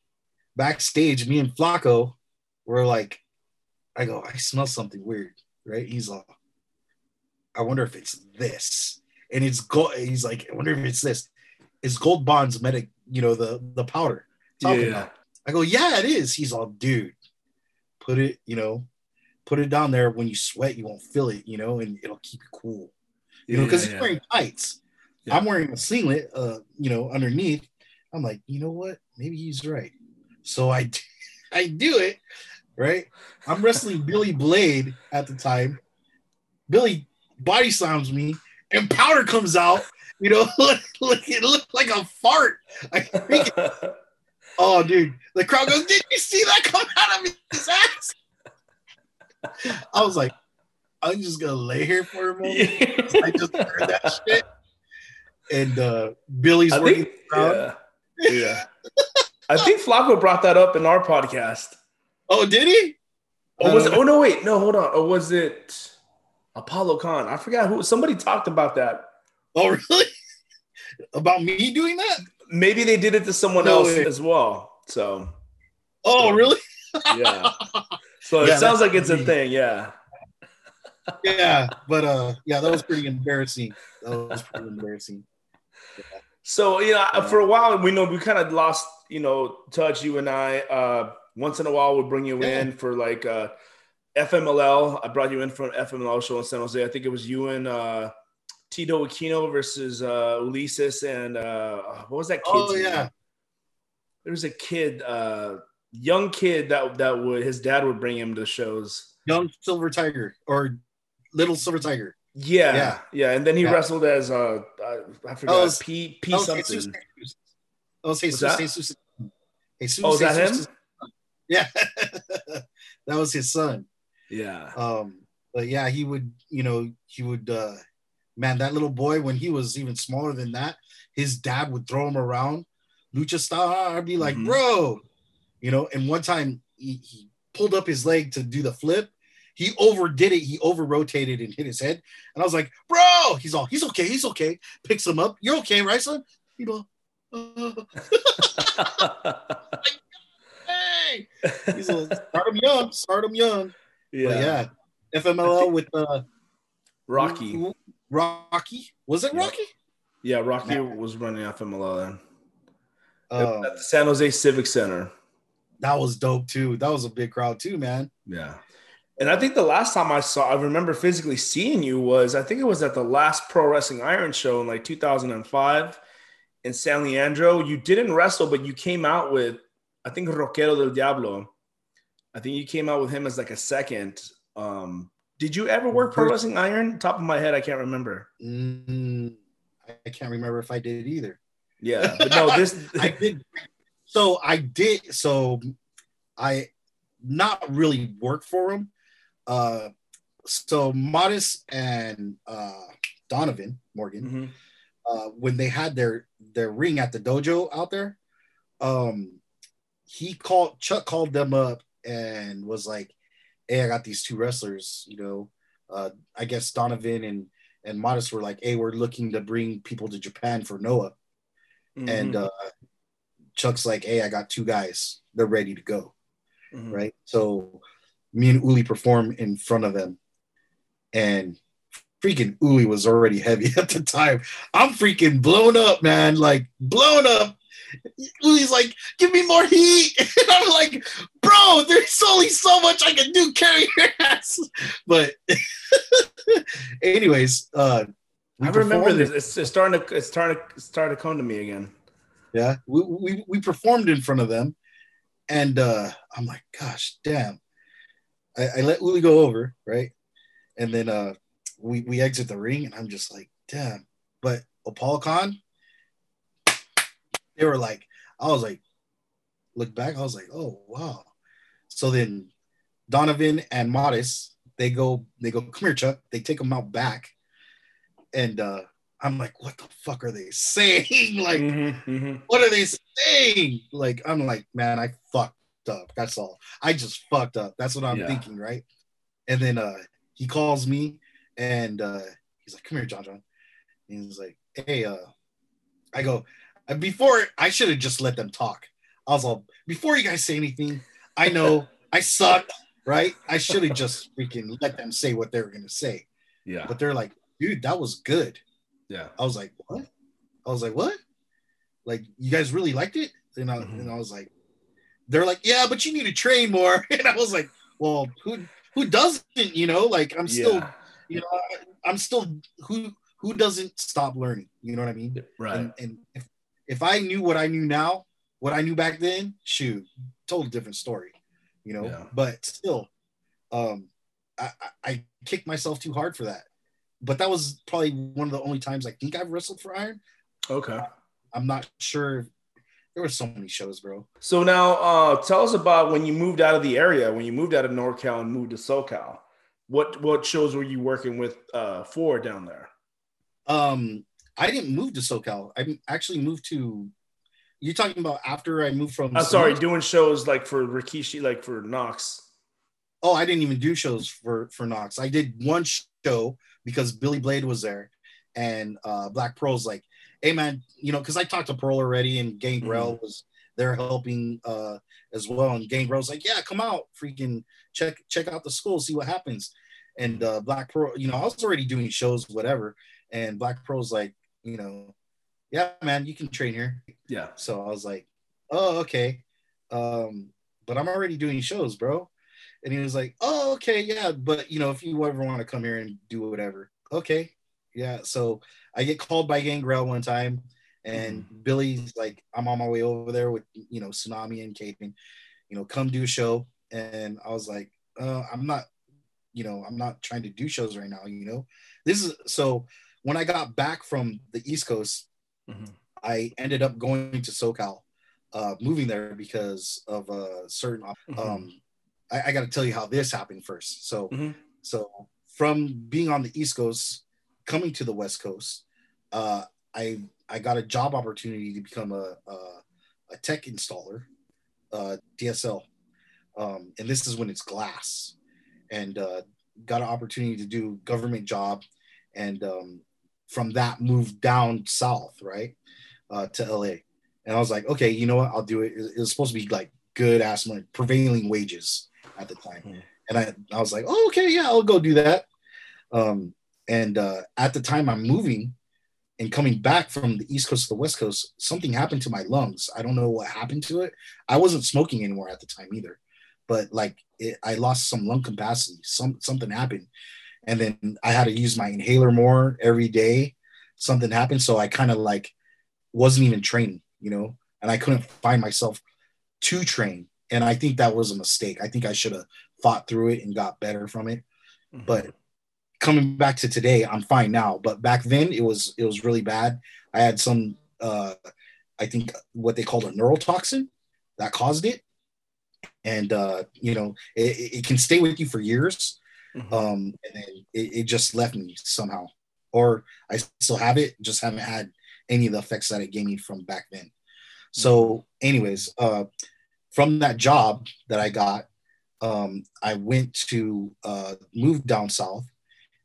backstage, me and Flaco were like, I go, I smell something weird, right? He's like, I wonder if it's this. And it's gold. He's like, I wonder if it's this. It's Gold Bond's medic, you know, the the powder. Yeah. About. I go, yeah, it is. He's all, dude, put it, you know, put it down there. When you sweat, you won't feel it, you know, and it'll keep you cool. You yeah, know, because yeah, he's yeah. wearing tights. I'm wearing a singlet, uh, you know, underneath. I'm like, you know what? Maybe he's right. So I, I do it, right? I'm wrestling Billy Blade at the time. Billy body slams me, and powder comes out. You know, look, look it looked like a fart. I Oh, dude. The crowd goes, Did you see that come out of his ass? I was like, I'm just gonna lay here for a moment. I just heard that shit. And uh Billy's I working think, yeah, yeah. I think Flacco brought that up in our podcast. Oh, did he? Or was it, oh no, wait, no, hold on. Or was it Apollo Khan? I forgot who somebody talked about that. Oh, really? About me doing that? Maybe they did it to someone No else way. as well. So Oh, really? yeah. So Yeah, it sounds like it's a thing, yeah. yeah, but uh, yeah, that was pretty embarrassing. That was pretty embarrassing. So you know, for a while we know we kind of lost, you know, touch. You and I. Uh, once in a while, we'll bring you Yeah. in for like uh, FMLL. I brought you in for an FMLL show in San Jose. I think it was you and uh, Tito Aquino versus uh, Ulises and uh, what was that kid? Oh yeah, there was a kid, uh, young kid that that would his dad would bring him to shows. young silver tiger or little silver tiger. Yeah, Yeah. yeah, and then he Yeah. wrestled as uh, I, I forgot Oh, P P something. Jesus. Jesus. Was Jesus. Oh, is that him? Yeah, that was his son. Yeah. Um, but yeah, he would, you know, he would, uh, man, that little boy when he was even smaller than that, his dad would throw him around, lucha style. I'd be like, Mhm. bro, you know. And one time he, he pulled up his leg to do the flip. He overdid it. He over rotated and hit his head. And I was like, bro, he's all, he's okay, he's okay. Picks him up. You're okay, right, son? You know, uh, hey, he's a start him young, start him young. yeah. But yeah, FMLL with uh Rocky. Rocky. Was it Rocky? Yeah, Rocky was running FMLL then. Um, At the San Jose Civic Center. that was dope too. That was a big crowd too, man. Yeah. And I think the last time I saw, I remember physically seeing you was, I think it was at the last Pro Wrestling Iron show in like 2005 in San Leandro. You didn't wrestle, but you came out with, I think, Roquero del Diablo. I think you came out with him as like a second. Um, did you ever work Pro Wrestling Iron? Top of my head, I can't remember. Mm, I can't remember if I did either. Yeah, but no, this. I did. So I did. So I not really work for him. Uh, so Modest and uh, Donovan Morgan. Mhm. uh, when they had their their ring at the dojo out there, um, he called Chuck called them up and was like, "Hey, I got these two wrestlers. You know, uh, I guess Donovan and and Modest were like, "Hey, we're looking to bring people to Japan for Noah." And Mhm. uh, Chuck's like, "Hey, I got two guys. They're ready to go." Mhm. right? So me and Uli perform in front of them, and freaking Uli was already heavy at the time. I'm freaking blown up, man, like blown up. Uli's like, give me more heat. And I'm like, bro, there's only so much I can do. Carry your ass. But anyways, uh I remember this. It's, it's starting to it's starting to starting to come to me again. yeah we, we we performed in front of them and uh i'm like gosh damn i, I let uli go over right and then uh we we exit the ring and i'm just like damn but Opal Khan they were like i was like look back i was like oh wow so then donovan and modest they go they go come here chuck they take them out back and uh i'm like what the fuck are they saying like Mhm, mhm. what are they saying? Like, I'm like, man, I fucked up. That's all. I just fucked up. That's what I'm Yeah. thinking, right? And then uh he calls me and uh he's like, come here, John John. And he's like, hey, uh, I go, before I should have just let them talk. I was all, before you guys say anything, I know I sucked, right? I should have just freaking let them say what they were gonna say. Yeah, But they're like, dude, that was good. yeah. I was like, what? I was like, what? Like, you guys really liked it? And I, Mhm. and I was like, they're like, yeah, but you need to train more. And I was like, well, who who doesn't? You know, like I'm still, yeah. you know, I'm still who who doesn't stop learning. You know what I mean? right. And, and if if I knew what I knew now, what I knew back then, shoot, total different story. You know, Yeah. but still, um, I, I I kicked myself too hard for that. But that was probably one of the only times I think I've wrestled for Iron. Okay. I'm not sure. There were so many shows, bro. So now, uh, tell us about when you moved out of the area, when you moved out of NorCal and moved to SoCal. what what shows were you working with uh, for down there? Um, I didn't move to SoCal. I actually moved to. You're talking about after I moved from. I'm sorry, doing shows like for Rikishi, like for Knox. Oh, I didn't even do shows for for Knox. I did one show because Billy Blade was there, and uh, Black Pearl's like, "Hey man, you know," because I talked to Pearl already, and Gangrel mm-hmm. was there helping uh, as well. And Gangrel's like, "Yeah, come out, freaking check check out the school, see what happens." And uh, Black Pearl, you know, I was already doing shows, whatever. And Black Pearl's like, you know, yeah, man, you can train here. Yeah. So I was like, oh, okay. Um, but I'm already doing shows, bro. And he was like, oh, okay, yeah. But you know, if you ever want to come here and do whatever, okay. Yeah. So I get called by Gangrel one time, and mm-hmm. Billy's like, I'm on my way over there with you know Tsunami and Caden, you know, come do a show. And I was like, uh, I'm not, you know, I'm not trying to do shows right now, you know. This is so when I got back from the East Coast, mm-hmm. I ended up going to SoCal, uh, moving there because of a certain. Mm-hmm. Um, I, I got to tell you how this happened first. So, mm-hmm. so from being on the East Coast, coming to the West Coast, uh, I I got a job opportunity to become a a, a tech installer, uh, DSL, um, and this is when it's glass, and uh, got an opportunity to do government job, and um, from that moved down south, right, uh, to LA. And I was like, okay, you know what? I'll do it. It was supposed to be like good ass money, prevailing wages at the time. Mm. And I, I was like, oh, okay, yeah, I'll go do that. Um, and uh, at the time I'm moving and coming back from the East Coast to the West Coast, something happened to my lungs. I don't know what happened to it. I wasn't smoking anymore at the time either, but like it, I lost some lung capacity. Some something happened, and then I had to use my inhaler more every day. Something happened, so I kind of like wasn't even training, you know, and I couldn't find myself to train. And I think that was a mistake. I think I should have fought through it and got better from it. Mm-hmm. But coming back to today, I'm fine now. But back then, it was it was really bad. I had some, uh, I think what they called a neurotoxin that caused it, and uh, you know, it, it can stay with you for years Mm-hmm. Um, and then it, it, just left me somehow, or I still have it, just haven't had any of the effects that it gave me from back then. So, mm-hmm. anyways, uh, from that job that I got, um, I went to uh, move down south,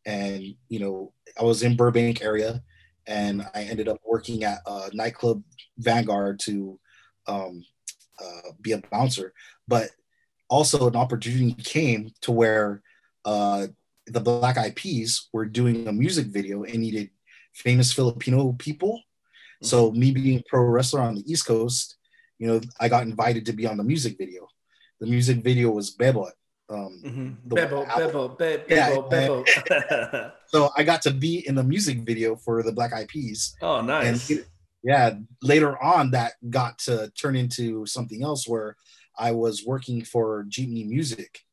and you know, I was in Burbank area, and I ended up working at a nightclub Vanguard to um, uh, be a bouncer. But also, an opportunity came to where uh, the Black Eyed Peas were doing a music video and needed famous Filipino people. Mm-hmm. So me being a pro wrestler on the East Coast, you know, I got invited to be on the music video. The music video was Bebot. Um, mm-hmm. Bebo, Bebo, Bebo, yeah, Bebo. so I got to be in the music video for the Black Eyed Peas. Oh, nice. And yeah, later on that got to turn into something else where I was working for Jeepney Music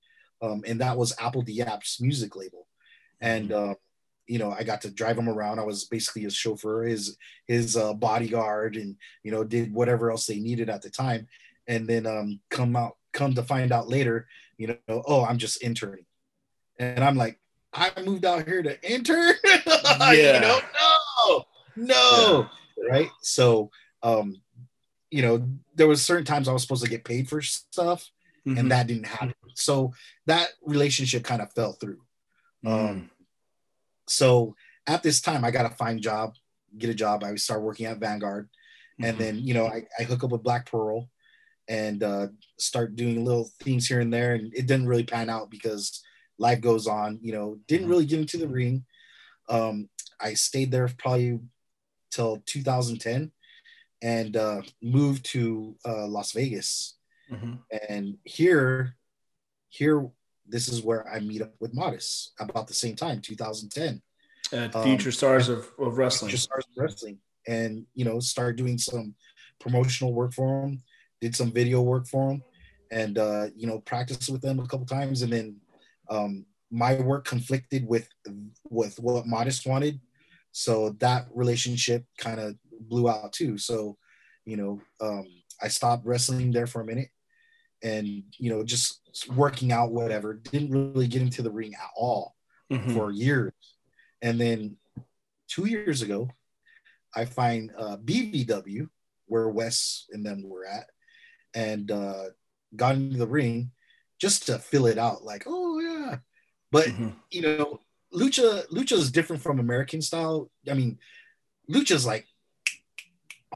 um, and that was apl.de.ap's music label. And uh, you know, I got to drive him around. I was basically his chauffeur, his his uh, bodyguard, and you know, did whatever else they needed at the time. And then um, come out, come to find out later, you know, oh, I'm just interning, and I'm like, I moved out here to intern. yeah. you know, no, no, yeah. right? So, um, you know, there was certain times I was supposed to get paid for stuff, mm-hmm. and that didn't happen. So that relationship kind of fell through. Mm. Um, so at this time, I got to find job, get a job. I start working at Vanguard, mm-hmm. and then you know I, I, hook up with Black Pearl, and uh, start doing little things here and there. And it didn't really pan out because life goes on. You know, didn't mm-hmm. really get into the ring. Um, I stayed there probably till 2010 and uh, moved to uh, Las Vegas Mm-hmm. And here, here, this is where I meet up with Modest about the same time, 2010. At Future um, Stars of, of Wrestling. Future Stars of Wrestling. And, you know, start doing some promotional work for him, did some video work for him, and, uh, you know, practiced with them a couple times. And then um, my work conflicted with, with what Modest wanted. So that relationship kind of blew out too. So, you know, um, I stopped wrestling there for a minute and you know just working out whatever didn't really get into the ring at all mm-hmm. for years and then two years ago i find uh, bvw where wes and them were at and uh, got into the ring just to fill it out like oh yeah but mm-hmm. you know lucha lucha is different from american style i mean lucha's like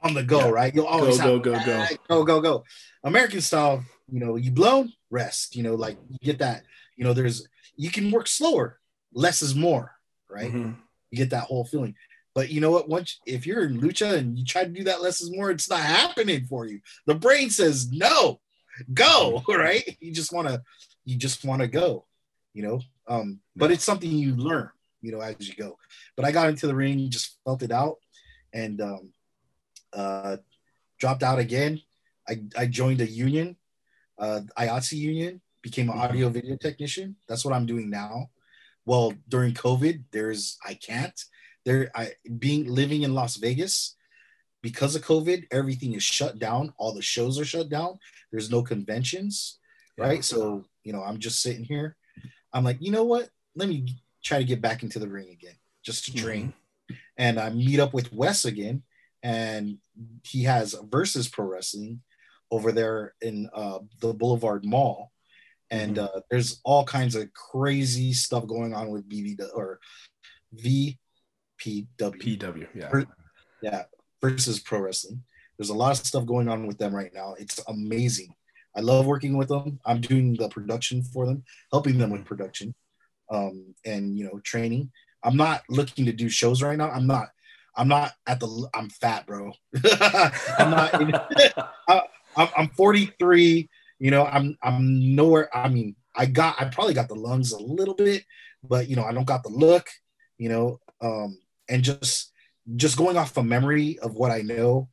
on the go, yeah. right? You'll always go, have, go, go, go, go, go, go. American style, you know, you blown, rest. You know, like you get that. You know, there's you can work slower. Less is more, right? Mm-hmm. You get that whole feeling. But you know what? Once if you're in lucha and you try to do that less is more, it's not happening for you. The brain says no, go, right? You just want to, you just want to go, you know. Um, but it's something you learn, you know, as you go. But I got into the ring, just felt it out, and um, uh, dropped out again. I, I joined a union, uh, IATSE union, became an audio mm-hmm. video technician. That's what I'm doing now. Well, during COVID, there's I can't. There, I being living in Las Vegas because of COVID, everything is shut down. All the shows are shut down. There's no conventions, right? So you know, I'm just sitting here. I'm like, you know what? Let me try to get back into the ring again, just to train. Mm-hmm. And I meet up with Wes again, and he has versus pro wrestling over there in uh, the Boulevard Mall, and mm-hmm. uh, there's all kinds of crazy stuff going on with BV or VPW. PW, yeah, yeah, versus pro wrestling. There's a lot of stuff going on with them right now. It's amazing. I love working with them. I'm doing the production for them, helping them with production, um, and you know, training. I'm not looking to do shows right now. I'm not I'm not at the. I'm fat, bro. I'm not. I, I'm 43. You know, I'm I'm nowhere. I mean, I got. I probably got the lungs a little bit, but you know, I don't got the look. You know, um, and just just going off a of memory of what I know.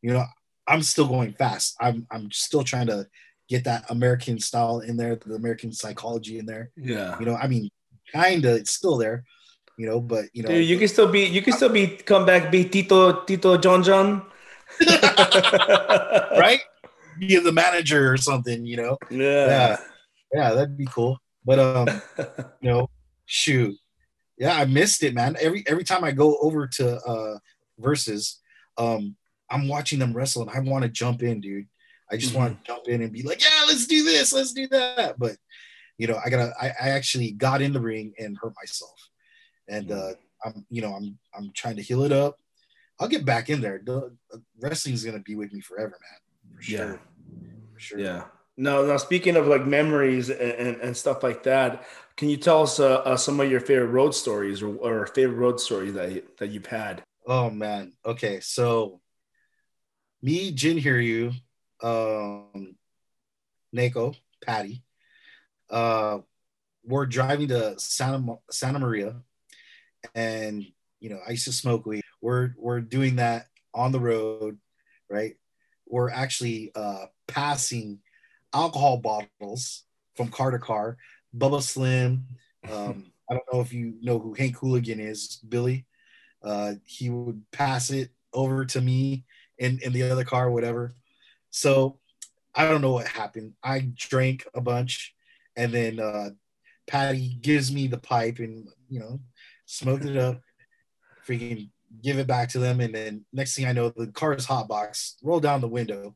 You know, I'm still going fast. I'm I'm still trying to get that American style in there, the American psychology in there. Yeah. You know, I mean, kinda, it's still there you know. But you know, Dude, you can still be, you can still be, come back, be Tito, Tito John John, right? Be the manager or something, you know. Yeah, yeah, yeah, that'd be cool. But um, you know, shoot, yeah, I missed it, man. Every every time I go over to uh versus, um, I'm watching them wrestle and I want to jump in, dude. I just mm-hmm. want to jump in and be like, yeah, let's do this, let's do that. But you know, I gotta, I, I actually got in the ring and hurt myself and mm. uh, I'm you know I'm I'm trying to heal it up. I'll get back in there. The, wrestling's gonna be with me forever, man. For sure. Yeah. For sure. Yeah. No, now speaking of like memories and, and, and stuff like that, can you tell us uh, uh, some of your favorite road stories or, or favorite road stories that you, that you've had? Oh man. Okay, so me, Jin Hiryu, um, Neko, Patty, uh, we're driving to Santa Santa Maria and you know, I used to smoke weed. We're we're doing that on the road, right? We're actually uh, passing alcohol bottles from car to car. Bubba Slim. Um, I don't know if you know who Hank Hooligan is, Billy. Uh, he would pass it over to me in, in the other car, whatever. So I don't know what happened. I drank a bunch, and then uh, Patty gives me the pipe, and you know, smoked it up, freaking give it back to them, and then next thing I know, the car's hot box roll down the window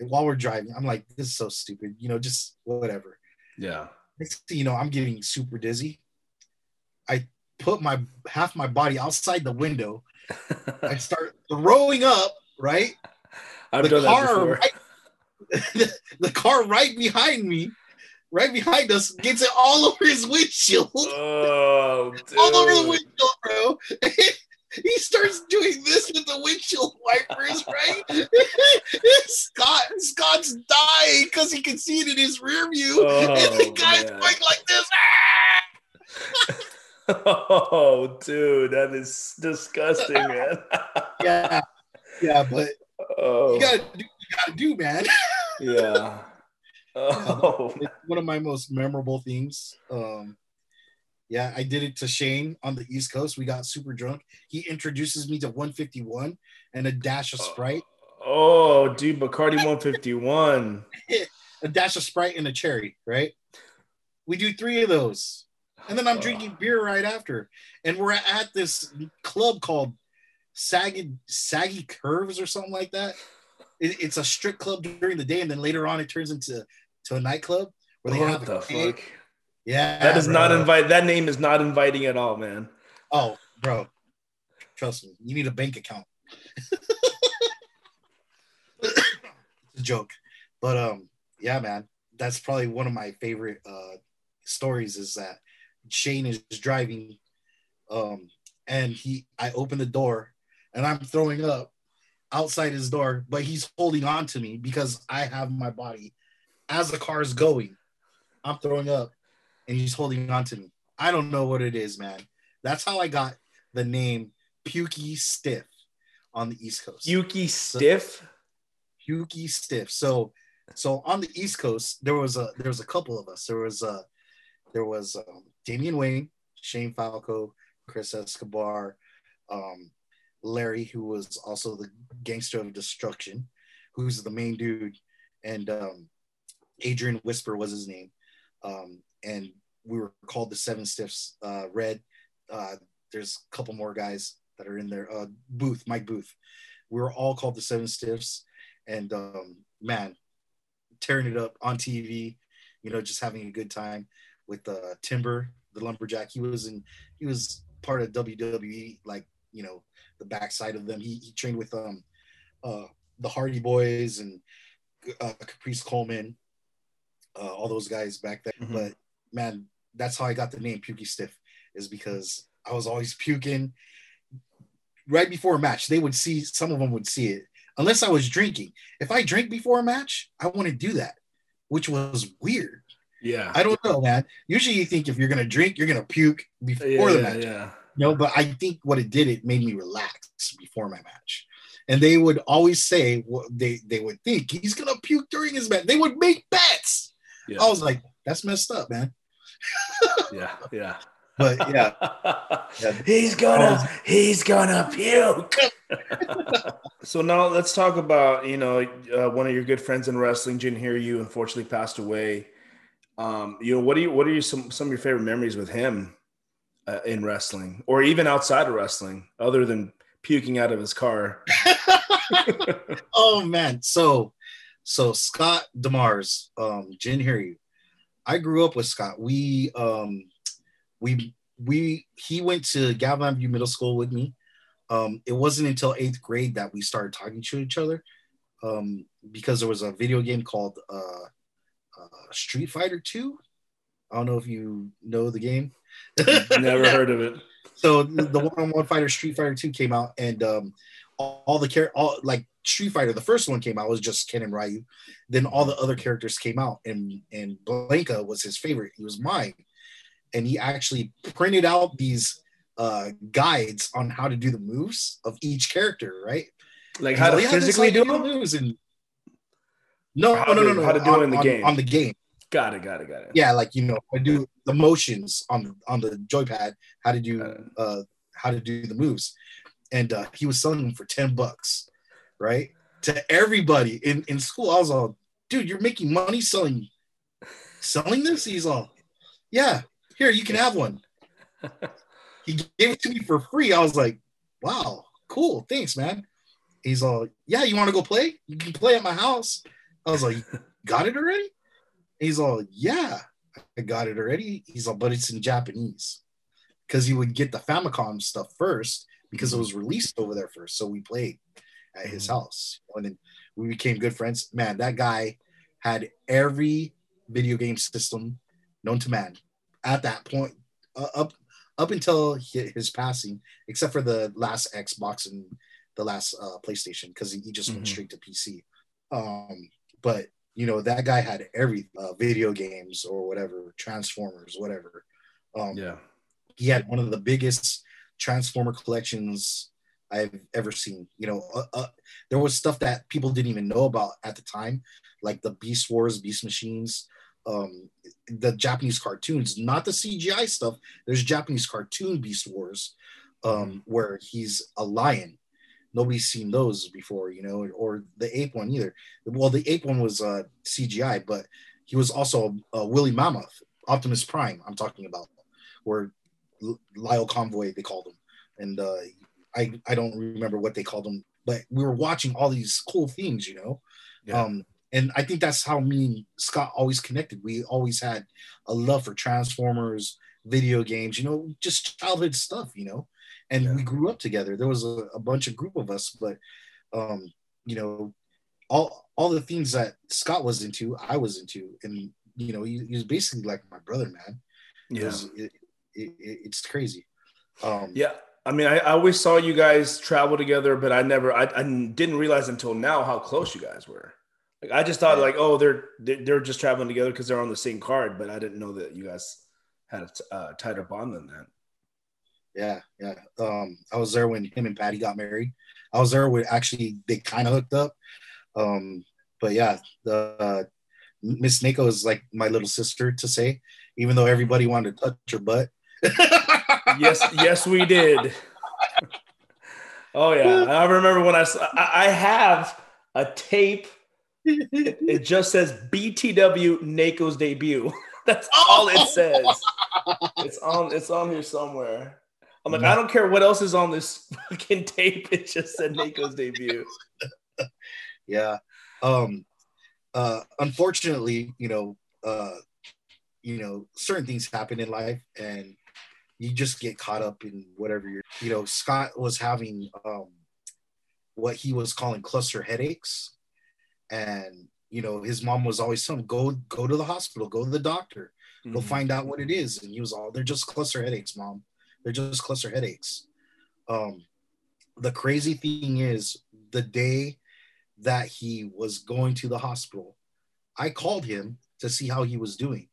while we're driving. I'm like, this is so stupid, you know, just whatever. Yeah. Next thing you know, I'm getting super dizzy. I put my half my body outside the window. I start throwing up, right? I've the car. Right, the, the car right behind me right behind us, gets it all over his windshield. Oh, all over the windshield, bro. He starts doing this with the windshield wipers, right? Scott Scott's dying because he can see it in his rear view, oh, and the guy's man. going like this. oh, dude, that is disgusting, man. yeah, yeah, but oh. you gotta do you gotta do, man. yeah. Oh, it's one of my most memorable things. Um, yeah, I did it to Shane on the East Coast. We got super drunk. He introduces me to 151 and a dash of Sprite. Oh, dude, Bacardi 151. a dash of Sprite, and a cherry, right? We do three of those. And then I'm drinking beer right after. And we're at this club called Saggy, Saggy Curves or something like that. It, it's a strip club during the day, and then later on it turns into to a nightclub where they what have the fuck? Yeah. That is bro. not invite. That name is not inviting at all, man. Oh, bro. Trust me. You need a bank account. it's a joke. But um, yeah, man. That's probably one of my favorite uh stories is that Shane is driving um and he I open the door and I'm throwing up outside his door, but he's holding on to me because I have my body as the car is going. I'm throwing up and he's holding on to me. I don't know what it is, man. That's how I got the name Pukey Stiff on the East Coast. Yuki Stiff. Pukey Stiff. So so on the East Coast, there was a there was a couple of us. There was a there was um, Damian Wayne, Shane Falco, Chris Escobar, um, Larry, who was also the gangster of destruction, who's the main dude, and um, Adrian Whisper was his name. Um, and we were called the Seven Stiffs. Uh, Red, uh, there's a couple more guys that are in there. Uh, Booth, Mike Booth. We were all called the Seven Stiffs, and um, man, tearing it up on TV. You know, just having a good time with uh, Timber, the lumberjack. He was in. He was part of WWE, like you know, the backside of them. He, he trained with um, uh, the Hardy Boys and uh, Caprice Coleman, uh, all those guys back there. Mhm. But man, that's how I got the name Pukey Stiff, is because I was always puking right before a match. They would see some of them would see it, unless I was drinking. If I drink before a match, I wouldn't do that, which was weird. Yeah. I don't know, man. Usually, you think if you're gonna drink, you're gonna puke before yeah, the match. yeah. No, but I think what it did, it made me relax before my match. And they would always say what they they would think he's gonna puke during his match. They would make bets. Yeah. I was like, that's messed up, man. yeah. Yeah. But yeah, Yeah. he's gonna he's gonna puke. so now let's talk about you know uh, one of your good friends in wrestling, Jin you unfortunately passed away. Um, you know what do you what are you some some of your favorite memories with him uh, in wrestling, or even outside of wrestling, other than puking out of his car? oh man. So so Scott Demars, um, Jin Hiryu. I grew up with Scott. We um we we he went to Galvin View Middle School with me. Um, it wasn't until eighth grade that we started talking to each other. Um, because there was a video game called uh, uh Street Fighter 2. I don't know if you know the game. Never heard of it. so the one-on-one fighter Street Fighter 2 came out and um all, all the char- all like Street Fighter the first one came out was just Ken and Ryu then all the other characters came out and and Blanka was his favorite he was mine and he actually printed out these uh guides on how to do the moves of each character right Like how to like, this is physically do them? moves and no no no no no how to do it in the on- game. on the game Got it. Got it. Got it. yeah like you know I do the motions on on the joypad how to do uh how to do the moves and uh he was selling them for 10 bucks right? To everybody in in school i was all dude you're making money selling selling this? He's all yeah here you can have one. He gave it to me for free. I was like wow cool thanks man. He's all yeah you want to go play? You can play at my house. I was like got it already? He's all yeah I got it already. He's all, but it's in Japanese. Because you would get the Famicom stuff first because it mm-hmm. was released over there first. So we played at his Mhm. house, and then we became good friends. Man, that guy had every video game system known to man at that point, uh, up up until his passing, except for the last Xbox and the last uh, PlayStation because he, just went Mhm. straight to PC. Um, but you know that guy had every uh, video games or whatever transformers whatever um, Yeah. he had one of the biggest transformer collections i've ever seen you know uh, uh, there was stuff that people didn't even know about at the time like the beast wars beast machines um, the japanese cartoons not the cgi stuff there's japanese cartoon beast wars um, where he's a lion nobody's seen those before, you know, or the ape one either. Well, the ape one was uh, CGI, but he was also a Willie Mammoth, Optimus Prime. I'm talking about, or Lio Convoy they called him, and uh, I I don't remember what they called them, but we were watching all these cool things, you know. Yeah. Um, and I think that's how me and Scott always connected. We always had a love for Transformers, video games, you know, just childhood stuff, you know. And yeah. we grew up together. There was a, a, bunch of group of us, but um, you know, all all the things that Scott was into, I was into, and you know, he, he was basically like my brother, man. Yeah, it was, it, it, it's crazy. Um, yeah, I mean, I, I, always saw you guys travel together, but I never, I, I didn't realize until now how close you guys were. Like I just thought like, oh, they're they're just traveling together because they're on the same card, but I didn't know that you guys had a uh, tighter bond than that. Yeah, yeah. Um, I was there when him and Patty got married. I was there when actually they kind of hooked up. Um, but yeah, the uh, Miss Nako is like my little sister to say, even though everybody wanted to touch her butt. yes, yes, we did. oh yeah, I remember when I saw I have a tape it, it just says BTW Nako's debut. That's all it says. It's on. It's on here somewhere. I'm like, I don't care what else is on this fucking tape. It just said Nako's debut. Yeah. Um. Uh. Unfortunately, you know. Uh. You know, certain things happen in life, and you just get caught up in whatever you're. You know, Scott was having um, what he was calling cluster headaches and you know his mom was always telling him go go to the hospital go to the doctor go mm-hmm. find out what it is and he was all they're just cluster headaches mom they're just cluster headaches um the crazy thing is the day that he was going to the hospital i called him to see how he was doing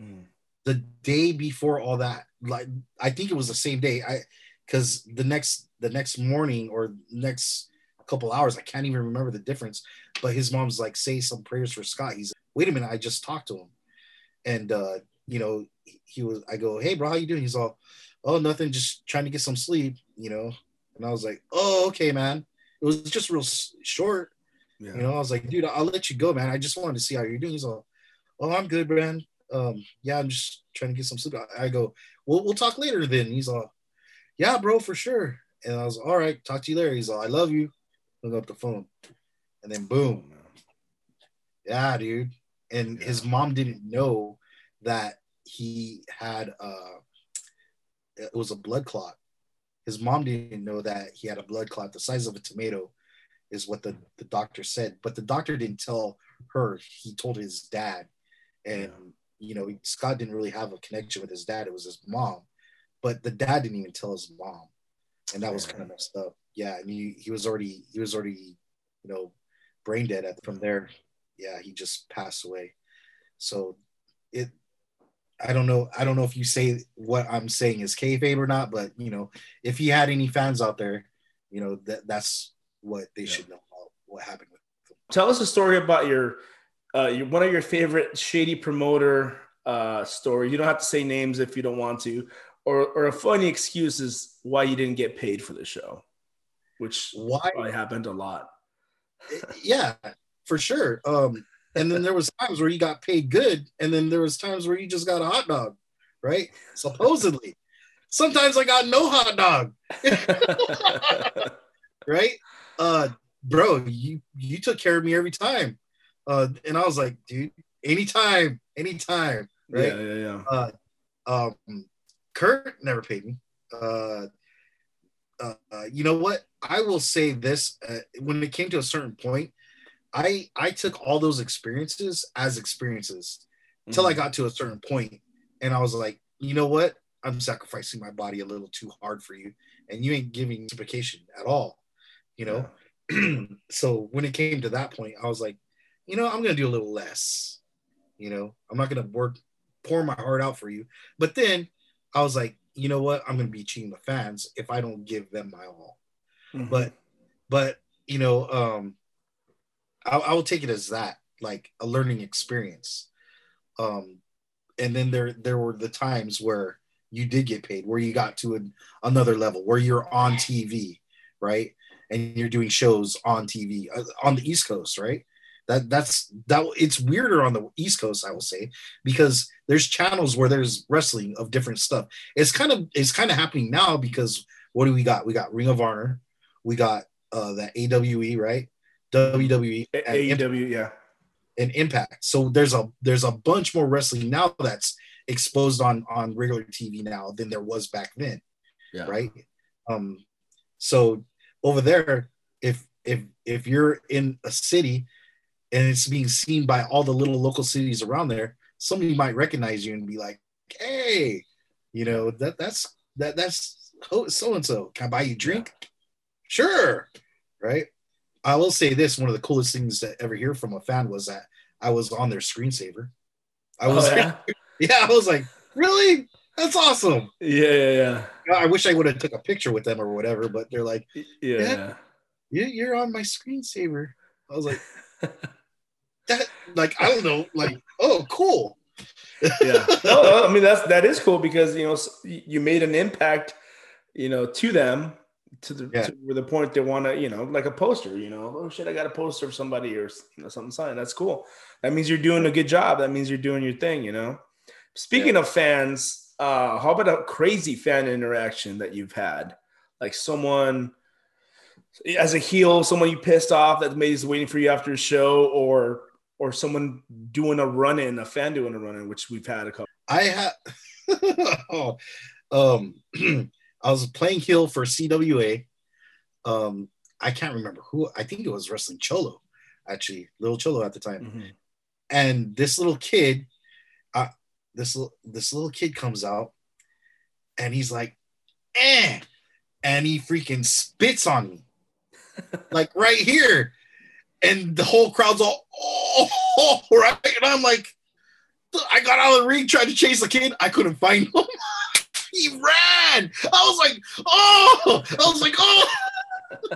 mm. the day before all that like i think it was the same day i because the next the next morning or next couple hours. I can't even remember the difference. But his mom's like, say some prayers for Scott. He's like, wait a minute, I just talked to him. And uh, you know, he was I go, Hey bro, how you doing? He's all, Oh, nothing, just trying to get some sleep, you know. And I was like, Oh, okay, man. It was just real short. Yeah. You know, I was like, dude, I'll let you go, man. I just wanted to see how you're doing. He's all, Oh, I'm good, man. Um, yeah, I'm just trying to get some sleep. I go, Well, we'll talk later then. He's all, Yeah, bro, for sure. And I was all right, talk to you later. He's all, I love you hung up the phone, and then boom. Yeah, dude. And yeah. his mom didn't know that he had uh it was a blood clot. His mom didn't know that he had a blood clot the size of a tomato, is what the, the doctor said. But the doctor didn't tell her. He told his dad. And. You know, Scott didn't really have a connection with his dad. It was his mom. But the dad didn't even tell his mom. And that was kind of messed up yeah, and he, he was already he was already you know brain dead at from there. Yeah, he just passed away. So it I don't know. I don't know if you say what I'm saying is kayfabe or not, but you know, if he had any fans out there, you know that that's what they yeah. should know about what happened with. Him. Tell us a story about your, uh, one of your favorite shady promoter uh, story. You don't have to say names if you don't want to, or or a funny excuse is why you didn't get paid for the show which why probably happened a lot. yeah, for sure. Um, and then there was times where you got paid good, and then there was times where you just got a hot dog, right? Supposedly. Sometimes I got no hot dog. right? Uh, bro, you you took care of me every time. Uh, and I was like, dude, anytime, anytime, right? Yeah, yeah, yeah. Uh, um, Kurt never paid me. Uh, uh, you know what? I will say this: uh, when it came to a certain point, I I took all those experiences as experiences until mm-hmm. I got to a certain point, and I was like, you know what? I'm sacrificing my body a little too hard for you, and you ain't giving reciprocation at all. You know. Yeah. so when it came to that point, I was like, you know, I'm gonna do a little less. You know, I'm not gonna work pour my heart out for you. But then I was like, you know what? I'm going to be cheating the fans if I don't give them my all. Mm-hmm. But, but you know, um, I, I will take it as that, like a learning experience. Um, and then there there were the times where you did get paid, where you got to an, another level, where you're on TV, right? and you're doing shows on TV uh, on the East Coast, right? That that's that it's weirder on the East Coast, I will say, because there's channels where there's wrestling of different stuff. It's kind of it's kind of happening now because what do we got? We got Ring of Honor, we got uh that AWE, right? WWE, AEW, yeah, and Impact. So there's a there's a bunch more wrestling now that's exposed on on regular TV now than there was back then, yeah. right? Um, so over there, if if if you're in a city and it's being seen by all the little local cities around there, somebody might recognize you and be like, "Hey, you know that that's that that's so and so. Can I buy you a drink?" Sure, right. I will say this: one of the coolest things to ever hear from a fan was that I was on their screensaver. I oh, was, oh, yeah? yeah, I was like, really? That's awesome. Yeah, yeah, yeah. I wish I would have took a picture with them or whatever, but they're like, yeah, yeah, you're on my screensaver. I was like, that, like, I don't know, like, oh, cool. yeah, no, I mean that's that is cool because you know you made an impact, you know, to them to the yeah. to the point they want to, you know, like a poster, you know, oh shit, I got a poster of somebody or you know something signed. That's cool. That means you're doing a good job. That means you're doing your thing, you know. Speaking yeah. of fans, uh, how about a crazy fan interaction that you've had? Like someone as a heel, someone you pissed off that maybe is waiting for you after a show, or or someone doing a run in, a fan doing a run in, which we've had a couple. I have. oh, um, I was playing heel for CWA. Um, I can't remember who. I think it was wrestling Cholo, actually, little Cholo at the time. Mm-hmm. And this little kid, uh, this this little kid comes out, and he's like, "eh," and he freaking spits on me, like right here, and the whole crowd's all, "oh," right, and I'm like, I got out of the ring, tried to chase the kid, I couldn't find him. he ran. I was like, oh, I was like, oh.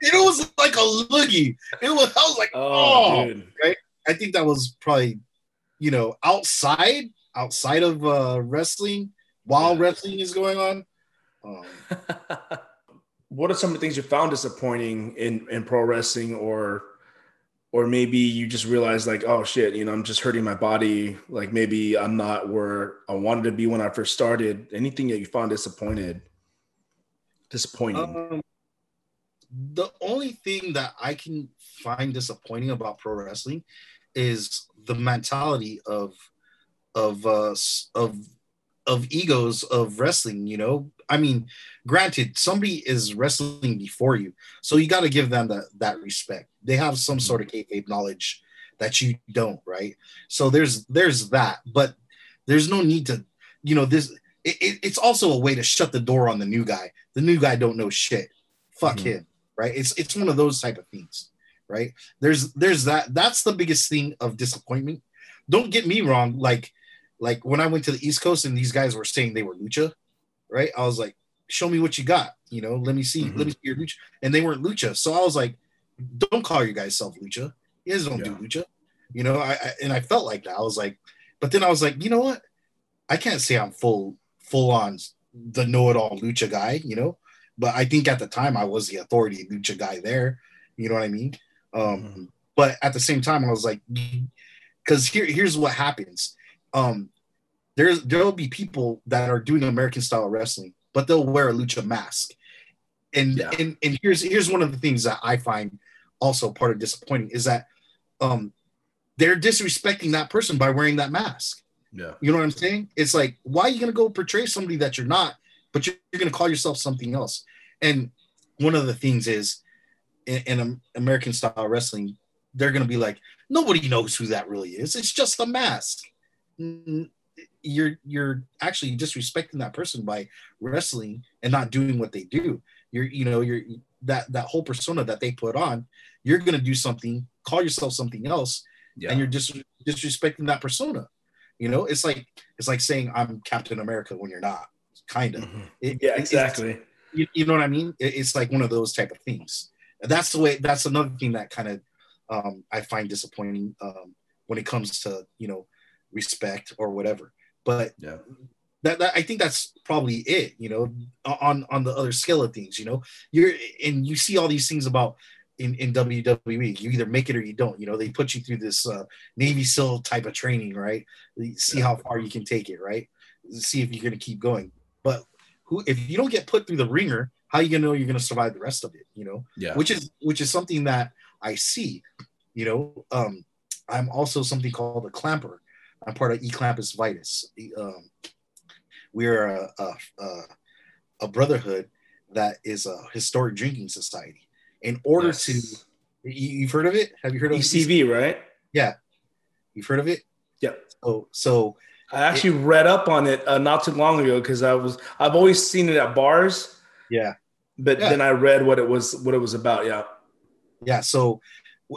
it was like a loogie. It was. I was like, oh, oh. right. I think that was probably, you know, outside outside of uh, wrestling while yeah. wrestling is going on. Um, what are some of the things you found disappointing in in pro wrestling or or maybe you just realize like oh shit you know i'm just hurting my body. Like maybe i'm not where i wanted to be when i first started. Anything that you found disappointed? Disappointing. Um, the only thing that i can find disappointing about pro wrestling is the mentality of of uh of of egos of wrestling you know i mean granted somebody is wrestling before you so you got to give them that that respect. They have some sort of mm-hmm. kayfabe knowledge that you don't right? So there's there's that but there's no need to you know this it, it, it's also a way to shut the door on the new guy. The new guy don't know shit. Fuck mm-hmm. him right? It's it's one of those type of things right? There's there's that that's the biggest thing of disappointment. Don't get me wrong like like when I went to the East Coast and these guys were saying they were lucha, right? I was like, show me what you got. You know, let me see, mm-hmm. let me see your lucha. And they weren't lucha. So I was like, don't call your guys self lucha. You guys don't yeah. do lucha. You know, I, I, and I felt like that. I was like, but then I was like, you know what? I can't say I'm full full on the know-it-all lucha guy, you know. But I think at the time I was the authority lucha guy there. You know what I mean? Um, mm-hmm. but at the same time, I was like, because here, here's what happens. Um, there's there'll be people that are doing American style wrestling, but they'll wear a lucha mask. And yeah. and and here's here's one of the things that I find also part of disappointing is that um they're disrespecting that person by wearing that mask. Yeah. You know what I'm saying? It's like, why are you gonna go portray somebody that you're not, but you're, you're gonna call yourself something else? And one of the things is in, in American style wrestling, they're gonna be like, nobody knows who that really is. It's just a mask you're you're actually disrespecting that person by wrestling and not doing what they do. You're you know you're that that whole persona that they put on. You're gonna do something, call yourself something else, yeah. and you're dis- disrespecting that persona. You know, it's like it's like saying I'm Captain America when you're not. Kind of. Mm-hmm. yeah, exactly. You, you, know what I mean? It, it's like one of those type of things. That's the way. That's another thing that kind of um, I find disappointing um, when it comes to you know respect or whatever. But yeah. that, that I think that's probably it. You know, on on the other scale of things. You know, you're and you see all these things about in, in WWE. You either make it or you don't. You know, they put you through this uh, Navy SEAL type of training, right? See how far you can take it, right? See if you're going to keep going. But who, if you don't get put through the ringer, how are you going to know you're going to survive the rest of it? You know, yeah. Which is which is something that I see. You know, um, I'm also something called a clamper. I'm part of Eclampus Vitus. Um, we're a, a, a, a brotherhood that is a historic drinking society. In order yes. to you, have heard of it? Have you heard of ecv right? Yeah. You've heard of it? Yeah. so so i actually it, read up on it uh, not too long ago because i was i've always seen it at bars. Yeah. But yeah. then i read what it was what it was about yeah. Yeah so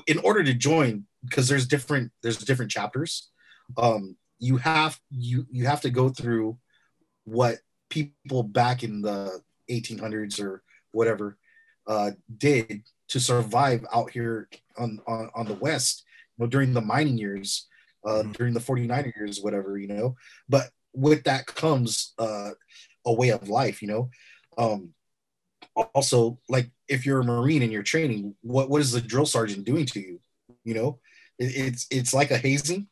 in order to join because there's different there's different chapters um you have you you have to go through what people back in the 1800s or whatever uh, did to survive out here on, on, on the West, you know, during the mining years, uh, mm-hmm. during the 49er years, whatever, you know. But with that comes uh, a way of life, you know. Um, also, like if you're a Marine and you're training, what, what is the drill sergeant doing to you? You know, it, it's it's like a hazing,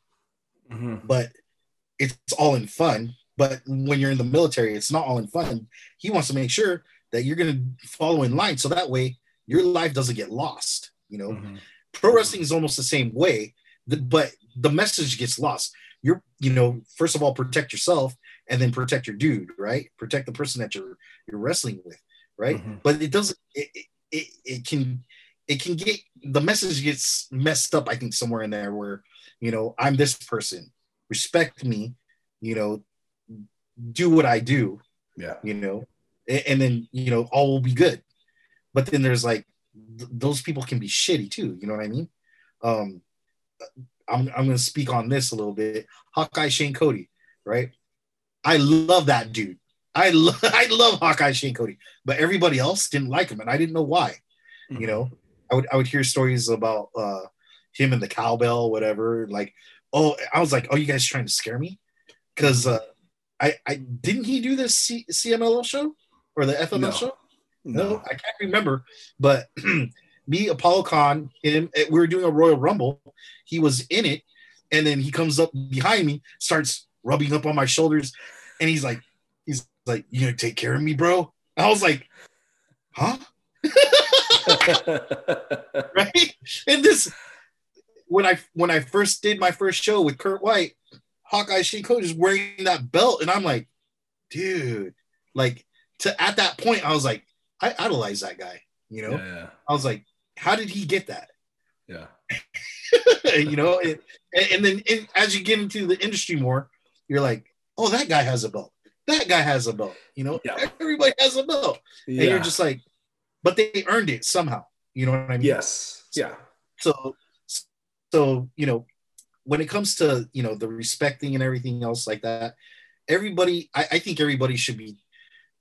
mm-hmm. but it's all in fun. But when you're in the military, it's not all in fun. He wants to make sure that you're going to follow in line so that way your life doesn't get lost you know mm-hmm. pro wrestling is almost the same way but the message gets lost you're you know first of all protect yourself and then protect your dude right protect the person that you're you're wrestling with right mm-hmm. but it doesn't it, it, it can it can get the message gets messed up i think somewhere in there where you know i'm this person. Respect me you know do what i do yeah. you know and then you know all will be good. But then there's like th- those people can be shitty too you know what i mean? Um i'm, I'm gonna speak on this a little bit. Hawkeye shane cody right? I love that dude. I love i love hawkeye shane cody but everybody else didn't like him and i didn't know why mm-hmm. you know? I would i would hear stories about uh him and the cowbell whatever like oh i was like oh you guys trying to scare me because uh I, I didn't he do this C- CMLL show? or the FML no. show? No. no. I can't remember. But me, Apollo Khan, him, eh, we were doing a Royal Rumble. He was in it, and then he comes up behind me, starts rubbing up on my shoulders, and he's like, he's like, "You gonna take care of me, bro?" I was like, "Huh?" right? And this, when I when I first did my first show with Kurt White, Hawkeye Shane Cody is wearing that belt, and I'm like, dude, like to at that point, I was like, I idolize that guy. You know, yeah, yeah. I was like, how did he get that? Yeah. you know, and, and then and as you get into the industry more, you're like, oh, that guy has a belt. That guy has a belt. You know, yeah. everybody has a belt, and you're just like, but they earned it somehow. You know what I mean? Yes. Yeah. So, so you know, when it comes to you know the respecting and everything else like that, everybody, I, I think everybody should be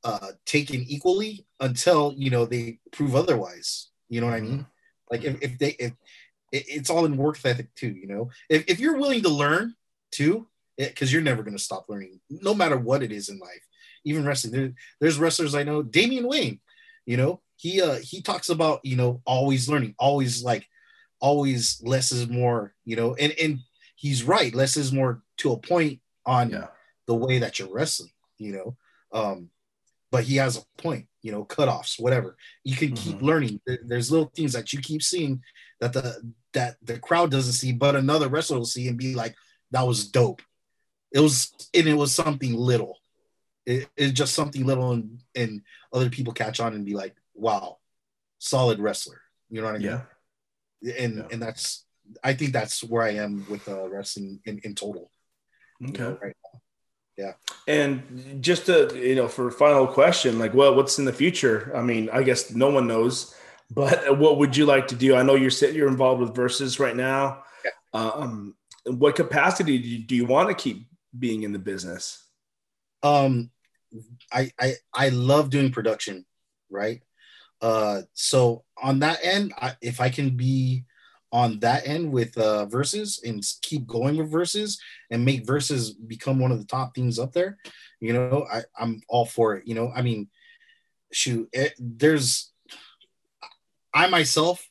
uh, taken equally until you know they prove otherwise. You know what I mean? Mm-hmm. Like if, if they if it's all in work ethic too. You know, if if you're willing to learn too, because you're never going to stop learning, no matter what it is in life. Even wrestling, there, there's wrestlers I know, Damian Wayne. You know, he uh he talks about you know always learning, always like always less is more. You know, and and he's right, less is more to a point on yeah. the way that you're wrestling. You know, um, but he has a point you know cutoffs whatever you can keep mm-hmm. learning there's little things that you keep seeing that the that the crowd doesn't see but another wrestler will see and be like that was dope it was and it was something little it, it's just something little and and other people catch on and be like wow solid wrestler you know what i mean yeah and yeah. and that's i think that's where i am with uh, wrestling in, in total okay you know, right yeah. And just to, you know, for final question, like, well, what's in the future? I mean, I guess no one knows, but what would you like to do? I know you're sitting, you're involved with Versus right now. Yeah. Um, what capacity do you, do you want to keep being in the business? Um, I, I, I love doing production, right? Uh, so on that end, I, if I can be on that end with uh Versus and keep going with Versus and make Versus become one of the top things up there you know I, i'm all for it you know i mean shoot it, there's i myself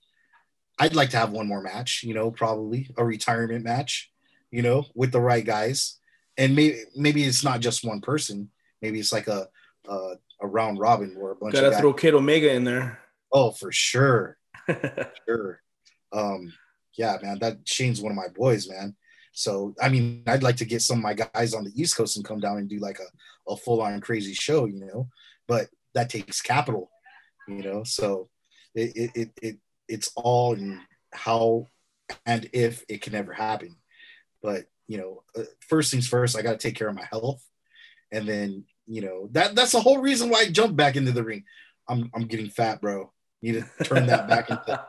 i'd like to have one more match you know probably a retirement match you know with the right guys. And maybe maybe it's not just one person. Maybe it's like a a, a round robin or a bunch of gotta of throw kid omega in there oh for sure sure um, yeah, man, that Shane's one of my boys, man. So I mean, I'd like to get some of my guys on the East Coast and come down and do like a, a full on crazy show, you know. But that takes capital, you know. So it it it, it's all in how and if it can ever happen. But you know, uh, first things first, I got to take care of my health, and then you know that that's the whole reason why I jumped back into the ring. I'm I'm getting fat, bro. Need to turn that back into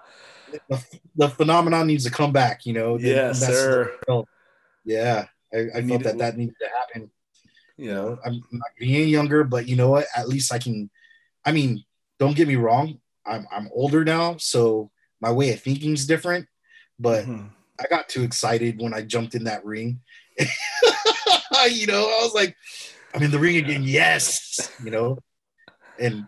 the, the phenomenon needs to come back. You know. Yes, sir. Yeah, I, I felt that that needs to happen. You know, I'm not getting any younger, but you know what? At least I can. I mean, don't get me wrong. I'm I'm older now, so my way of thinking is different. But mm-hmm. I got too excited when I jumped in that ring. you know, I was like, I'm in the ring again. Yes, you know, and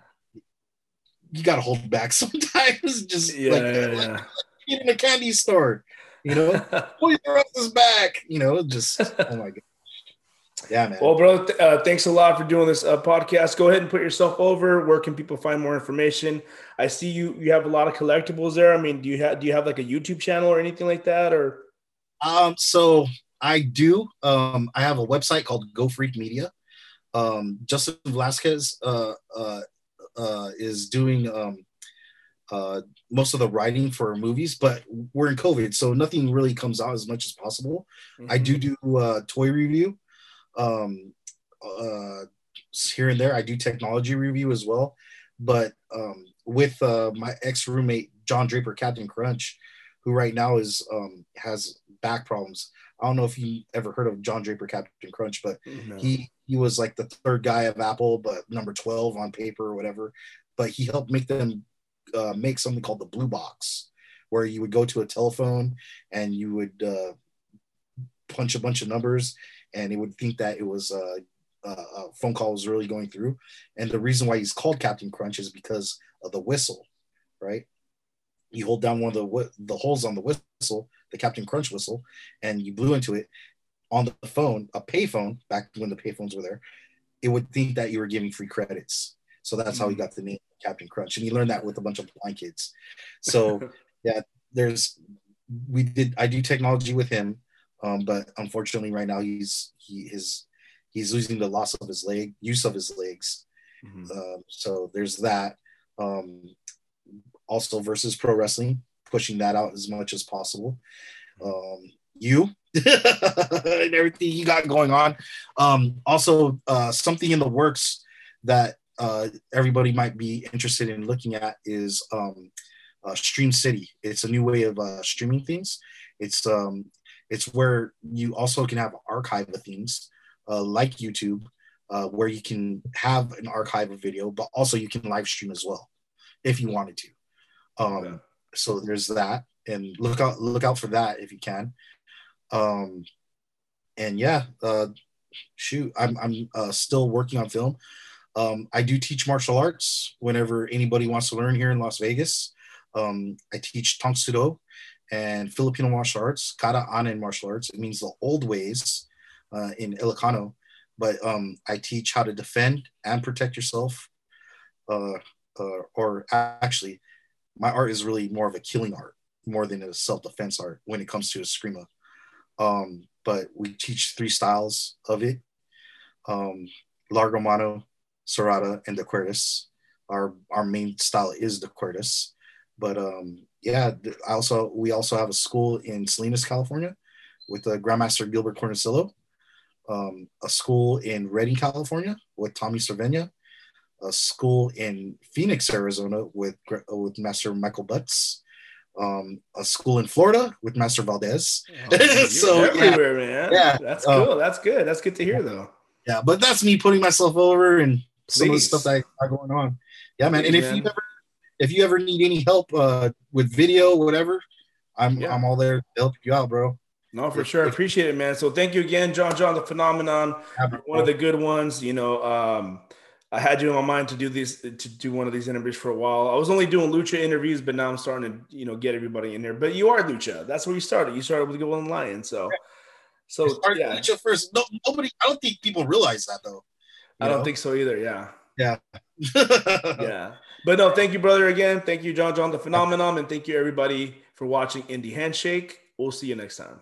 you got to hold back sometimes. Just yeah, like, yeah, like yeah. in a candy store, you know, Toys R Us is back. You know, just oh my god. Yeah, man. Well, bro, th- uh, thanks a lot for doing this uh, podcast. Go ahead and put yourself over. Where can people find more information? I see you. You have a lot of collectibles there. I mean, do you have do you have like a YouTube channel or anything like that? Or um, so I do. Um, I have a website called Go Freak Media. Um, Justin Velasquez uh, uh, uh, is doing um, uh, most of the writing for movies, but we're in COVID, so nothing really comes out as much as possible. Mm-hmm. I do do uh, toy review um, uh, here and there. I do technology review as well, but um, with uh, my ex roommate John Draper, Captain Crunch, who right now is um, has back problems. I don't know if you ever heard of John Draper, Captain Crunch, but no. he he was like the third guy of Apple, but number 12 on paper or whatever. But he helped make them uh, make something called the blue box, where you would go to a telephone and you would uh, punch a bunch of numbers and it would think that it was uh, a phone call was really going through. And the reason why he's called Captain Crunch is because of the whistle, right? You hold down one of the the holes on the whistle, the Captain Crunch whistle, and you blew into it, on the phone, a payphone, back when the payphones were there, it would think that you were giving free credits. So that's how he mm. got the name Captain Crunch. And he learned that with a bunch of blind kids. So yeah, there's we did I do technology with him. Um, but unfortunately right now he's he his he's losing the loss of his leg, use of his legs. Mm-hmm. Um, so there's that. Um, also versus pro wrestling, pushing that out as much as possible. Um, you and everything you got going on. Um, also, uh, something in the works that uh, everybody might be interested in looking at is um, uh, Stream City. It's a new way of uh, streaming things. It's um, it's where you also can have an archive of things uh, like YouTube, uh, where you can have an archive of video, but also you can live stream as well if you wanted to. Um, So there's that, and look out look out for that if you can. Um, and yeah, uh, shoot, I'm, I'm uh, still working on film. Um, I do teach martial arts whenever anybody wants to learn here in Las Vegas. Um, I teach Tang Soo Do and Filipino martial arts, Kata Anen martial arts. It means the old ways uh, in Ilocano. But um, I teach how to defend and protect yourself. Uh, uh, or actually, my art is really more of a killing art more than a self defense art when it comes to Eskrima. Um, but we teach three styles of it um, Largo Mano, Serrada, and the Cuerdas. Our, our main style is the Cuerdas. But um, yeah, I also we also have a school in Salinas, California, with uh, Grandmaster Gilbert Cornicillo. Um, a school in Redding, California, with Tommy Cervenia. A school in Phoenix, Arizona, with with Master Michael Butts um, a school in Florida with Master Valdez. Oh, so everywhere, yeah, man. Yeah, that's um, cool. that's good. That's good to hear, though. Yeah, but that's me putting myself over and Please. some of the stuff that I got going on. Yeah, man. Please, and if man. you ever if you ever need any help uh, with video, whatever, I'm yeah. I'm all there to help you out, bro. No, for sure. Appreciate it, man. So thank you again, John John, the phenomenon. One of the good ones. You know, um, I had you in my mind to do these to do one of these interviews for a while. I was only doing lucha interviews, but now I'm starting to you know get everybody in there. But you are lucha. That's where you started. You started with Golden Lion. So, so yeah. lucha first. No, nobody. I don't think people realize that though. I don't think so either. Yeah. Yeah. yeah. But no, thank you, brother. Again, thank you, John John, the phenomenon, and thank you everybody for watching Indie Handshake. We'll see you next time.